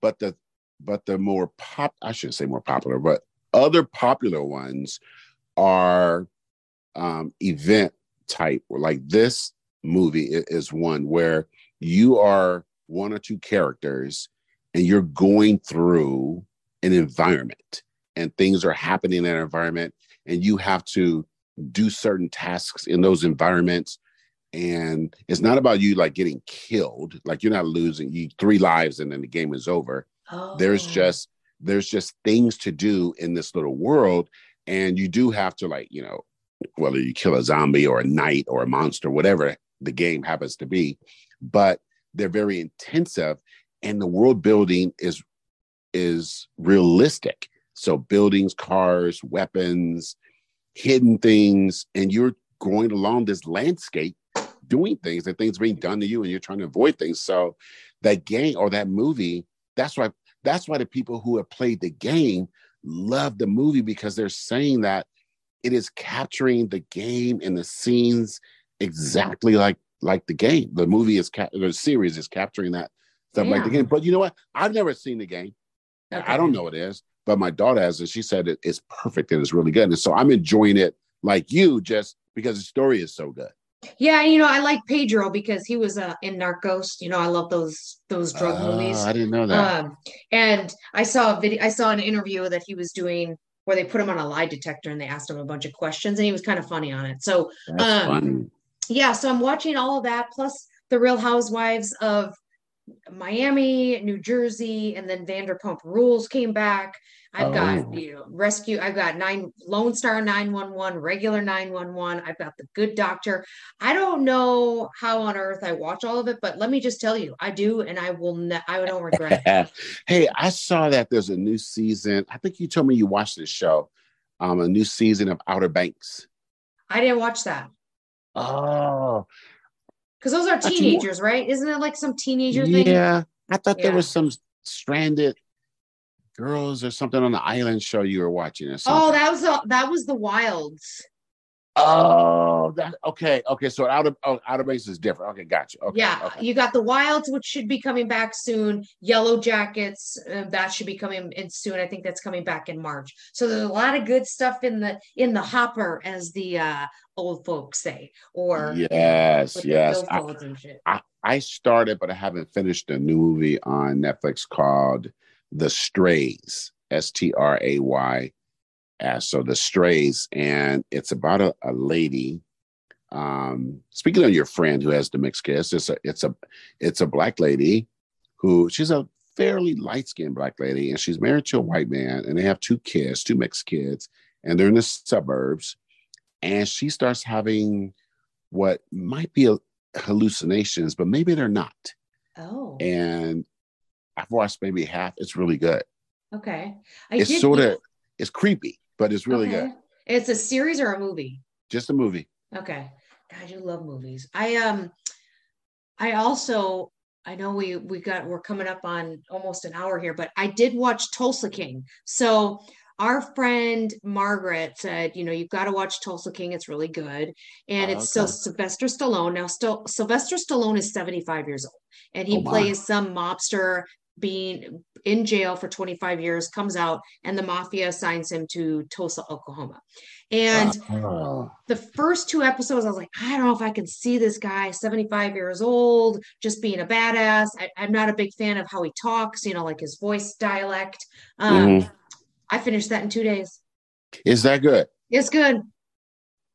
but the but the more pop i shouldn't say more popular but other popular ones are um event type. Like this movie is one where you are one or two characters and you're going through an environment and things are happening in that environment and you have to do certain tasks in those environments and it's not about you like getting killed. Like you're not losing you three lives and then the game is over. Oh. there's just there's just things to do in this little world. And you do have to like you know whether you kill a zombie or a knight or a monster whatever the game happens to be. But they're very intensive and the world building is is realistic. So buildings cars weapons hidden things and you're going along this landscape doing things and things being done to you and you're trying to avoid things so that game or that movie that's why that's why the people who have played the game love the movie because they're saying that it is capturing the game and the scenes exactly like like the game. The movie is ca- the series is capturing that stuff yeah. like the game. But you know what? I've never seen the game. Okay. I don't know what it is, but my daughter has it. She said it, it's perfect and it's really good. And so I'm enjoying it like you, just because the story is so good. Yeah, you know, I like Pedro because he was uh, in Narcos. You know, I love those those drug uh, movies. I didn't know that. Um, and I saw a video. I saw an interview that he was doing where they put him on a lie detector and they asked him a bunch of questions, and he was kind of funny on it. So, um, yeah, so I'm watching all of that plus the Real Housewives of Miami, New Jersey, and then Vanderpump Rules came back. I've oh. got you know rescue. I've got nine Lone Star nine one one, regular nine one one. I've got the Good Doctor. I don't know how on earth I watch all of it, but let me just tell you, I do, and I will. Ne- I don't regret. it. *laughs* hey, I saw that there's a new season. I think you told me you watched this show. Um, a new season of Outer Banks. I didn't watch that. Oh. Because those are teenagers, right? Isn't it like some teenager thing? Yeah. I thought yeah. there was some stranded girls or something on the island show you were watching or oh, something. Oh, that was a, that was the Wilds. Oh, that okay, okay. So Outer oh, Outer Banks is different. Okay, gotcha. Okay, yeah, okay. you got the Wilds, which should be coming back soon. Yellow Jackets, uh, that should be coming in soon. I think that's coming back in March. So there's a lot of good stuff in the in the hopper, as the uh, old folks say. Or yes, yes. I, I, I started, but I haven't finished a new movie on Netflix called The Strays. S T R A Y as so the strays and it's about a, a lady um speaking of your friend who has the mixed kiss it's a it's a it's a black lady who she's a fairly light-skinned black lady and she's married to a white man and they have two kids two mixed kids and they're in the suburbs and she starts having what might be a, hallucinations but maybe they're not. Oh. And i've watched maybe half it's really good. Okay. I it's sort of it's creepy but it's really okay. good. It's a series or a movie? Just a movie. Okay. God, you love movies. I um I also I know we we got we're coming up on almost an hour here, but I did watch Tulsa King. So our friend Margaret said, you know, you've got to watch Tulsa King. It's really good. And oh, it's still Sylvester Stallone. Now, still Sylvester Stallone is 75 years old and he oh, plays some mobster being in jail for 25 years, comes out, and the mafia assigns him to Tulsa, Oklahoma. And uh, the first two episodes, I was like, I don't know if I can see this guy, 75 years old, just being a badass. I, am not a big fan of how he talks, you know, like his voice dialect. Um, mm-hmm. I finished that in two days. Is that good? It's good.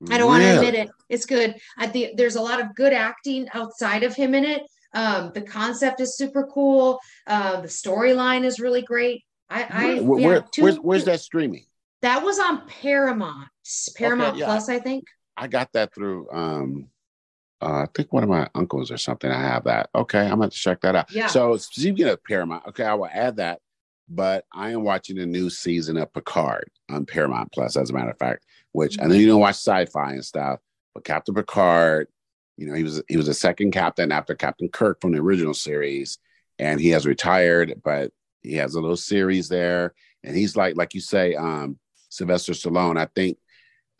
I don't really? want to admit it. It's good. I think there's a lot of good acting outside of him in it. Um, the concept is super cool. Uh, the storyline is really great. I, I where, where two, where's, where's that streaming? That was on Paramount, Paramount okay, yeah. Plus, I think. I got that through. Um, uh, I think one of my uncles or something. I have that. Okay, I'm going to check that out. Yeah. So speaking of Paramount, okay, I will add that. But I am watching the new season of Picard on Paramount Plus, as a matter of fact. Which mm-hmm. I know you don't watch sci-fi and stuff, but Captain Picard you know, he was he was a second captain after Captain Kirk from the original series, and he has retired, but he has a little series there, and he's like like you say, um, Sylvester Stallone. I think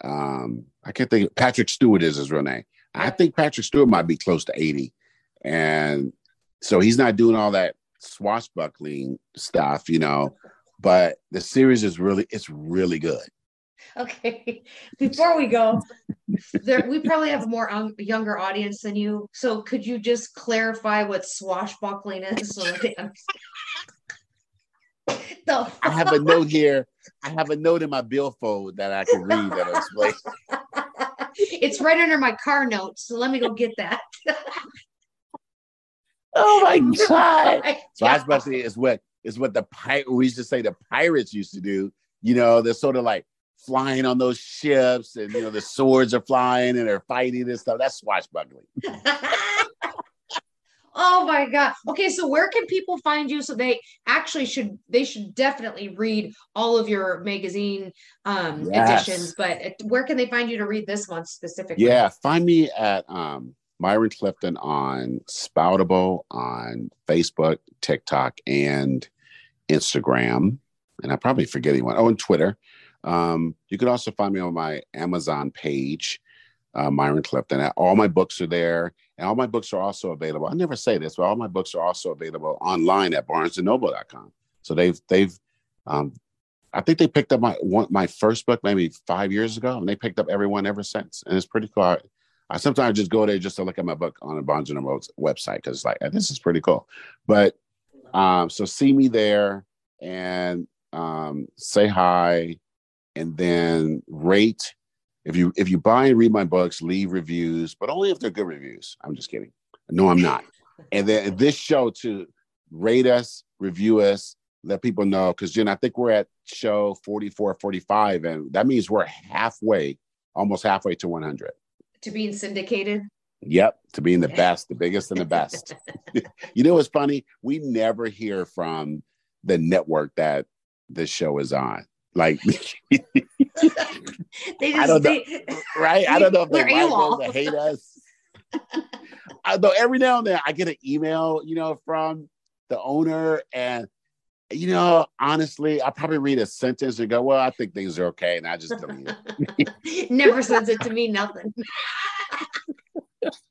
um, I can't think. Patrick Stewart is his real name. I think Patrick Stewart might be close to eighty, and so he's not doing all that swashbuckling stuff, you know. But the series is really it's really good. *laughs* Okay, before we go, there we probably have a more um, younger audience than you. So could you just clarify what swashbuckling is? So *laughs* the I have a note here. I have a note in my billfold that I can read that explains. *laughs* it's right under my car notes, so let me go get that. oh my god! Swashbuckling is what is what the pirate we used to say the pirates used to do. You know, they're sort of like flying on those ships and you know the swords are flying and they're fighting and stuff. That's swashbuckling. *laughs* oh my god. Okay, so where can people find you? So they actually should they should definitely read all of your magazine um yes. editions, but where can they find you to read this one specifically? Yeah, find me at um Myron Clifton on Spoutible on Facebook, TikTok, and Instagram. And I probably forgetting one. Oh, and Twitter. Um, you can also find me on my Amazon page, uh, Myron Clifton. All my books are there, and all my books are also available. I never say this, but all my books are also available online at BarnesandNoble.com. So they've they've, um, I think they picked up my one, my first book maybe five years ago, and they picked up everyone ever since, and it's pretty cool. I, I sometimes just go there just to look at my book on the Barnes and website because like this is pretty cool. But um, so see me there and um, say hi and then rate. If you if you buy and read my books, leave reviews, but only if they're good reviews. I'm just kidding. No, I'm not. *laughs* and then this show to rate us, review us, let people know because Jenn, I think we're at show 44, 45, and that means we're halfway, almost halfway to 100. To being syndicated. Yep, to being the best, the biggest, and the best. *laughs* *laughs* you know what's funny? We never hear from the network that this show is on. Like *laughs* they just, I don't know, right? I don't know if they like us hate us. Though every now and then I get an email, you know, from the owner, and you know, honestly, I probably read a sentence and go, "Well, I think things are okay," and I just delete *laughs* Never sends it to me nothing.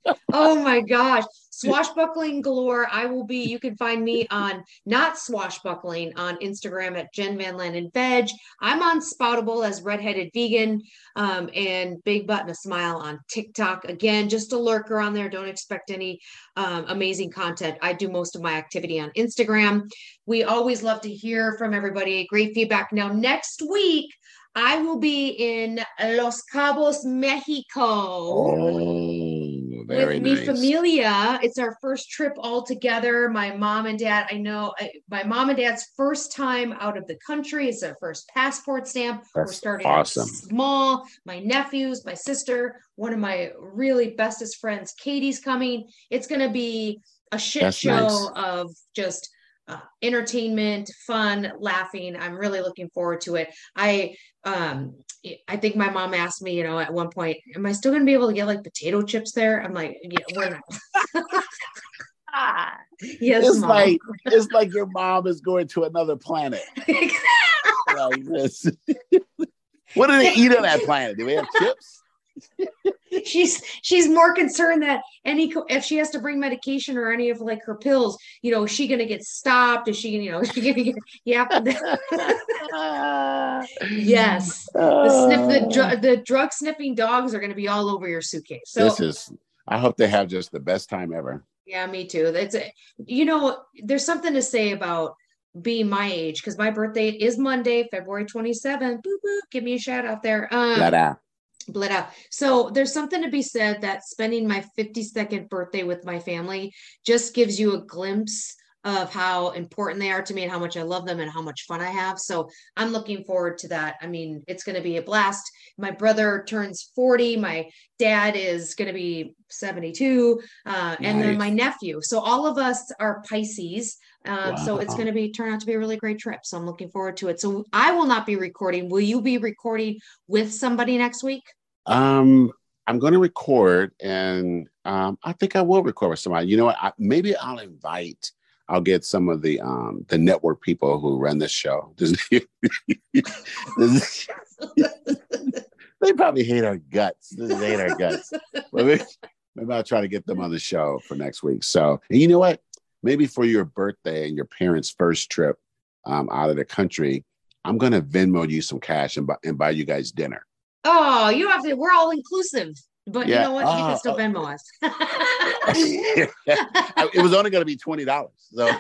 *laughs* oh my gosh swashbuckling galore i will be you can find me on not swashbuckling on instagram at jen van landen veg. I'm on spoutible as redheaded vegan um, and big button a smile on tiktok. Again just a lurker on there. Don't expect any um, amazing content. I do most of my activity on instagram. We always love to hear from everybody. Great feedback. Now next week I will be in Los Cabos, Mexico. Oh, very with nice. Mi Familia. It's our first trip all together. My mom and dad, I know I, my mom and dad's first time out of the country. It's their first passport stamp. That's We're starting awesome. small. My nephews, my sister, one of my really bestest friends, Katie's coming. It's going to be a shit That's show nice. of just uh, entertainment, fun, laughing. I'm really looking forward to it. I um I think my mom asked me, you know, at one point, am I still going to be able to get like potato chips there? I'm like, yeah, we're not. *laughs* yes, it's mom. like it's like your mom is going to another planet. *laughs* like this. *laughs* what do they eat on that planet? Do they have chips? *laughs* she's she's more concerned that any if she has to bring medication or any of like her pills, you know, is she gonna get stopped? Is she gonna, you know, is she gonna get yeah. *laughs* yes. The sniff the dr- the drug sniffing dogs are gonna be all over your suitcase. So this is I hope they have just the best time ever. yeah, me too. That's you know, there's something to say about being my age because my birthday is Monday, February 27th. Boo boo, give me a shout out there. Um. Blit out. So there's something to be said that spending my 52nd birthday with my family just gives you a glimpse of how important they are to me and how much I love them and how much fun I have. So I'm looking forward to that. I mean, it's going to be a blast. My brother turns 40. My dad is going to be 72. Uh, and then my nephew. So all of us are Pisces. Um, So it's going to be turn out to be a really great trip. So I'm looking forward to it. So I will not be recording. Will you be recording with somebody next week? Um, I'm going to record, and um, I think I will record with somebody. You know what? I, maybe I'll invite. I'll get some of the um the network people who run this show. *laughs* they probably hate our guts. They hate our guts. Maybe, maybe I'll try to get them on the show for next week. So, you know what? Maybe for your birthday and your parents' first trip um, out of the country, I'm going to Venmo you some cash and buy, and buy you guys dinner. Oh, you don't have to. We're all inclusive. But you know what? You can Oh, still oh. Venmo us. *laughs* it was only going to be twenty dollars. So *laughs*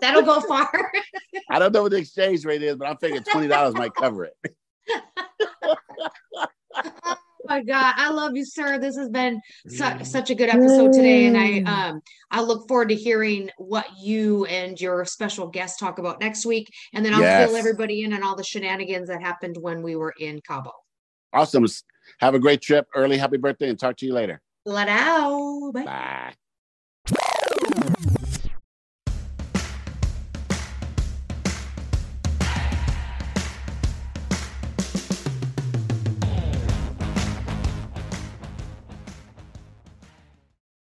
That'll go far. *laughs* I don't know what the exchange rate is, but I'm thinking twenty dollars might cover it. Oh my God, I love you, sir. This has been su- such a good episode today, and I um I look forward to hearing what you and your special guest talk about next week, and then I'll Yes. fill everybody in on all the shenanigans that happened when we were in Cabo. Awesome. Have a great trip. Early happy birthday, and talk to you later. Let out. Bye. Bye.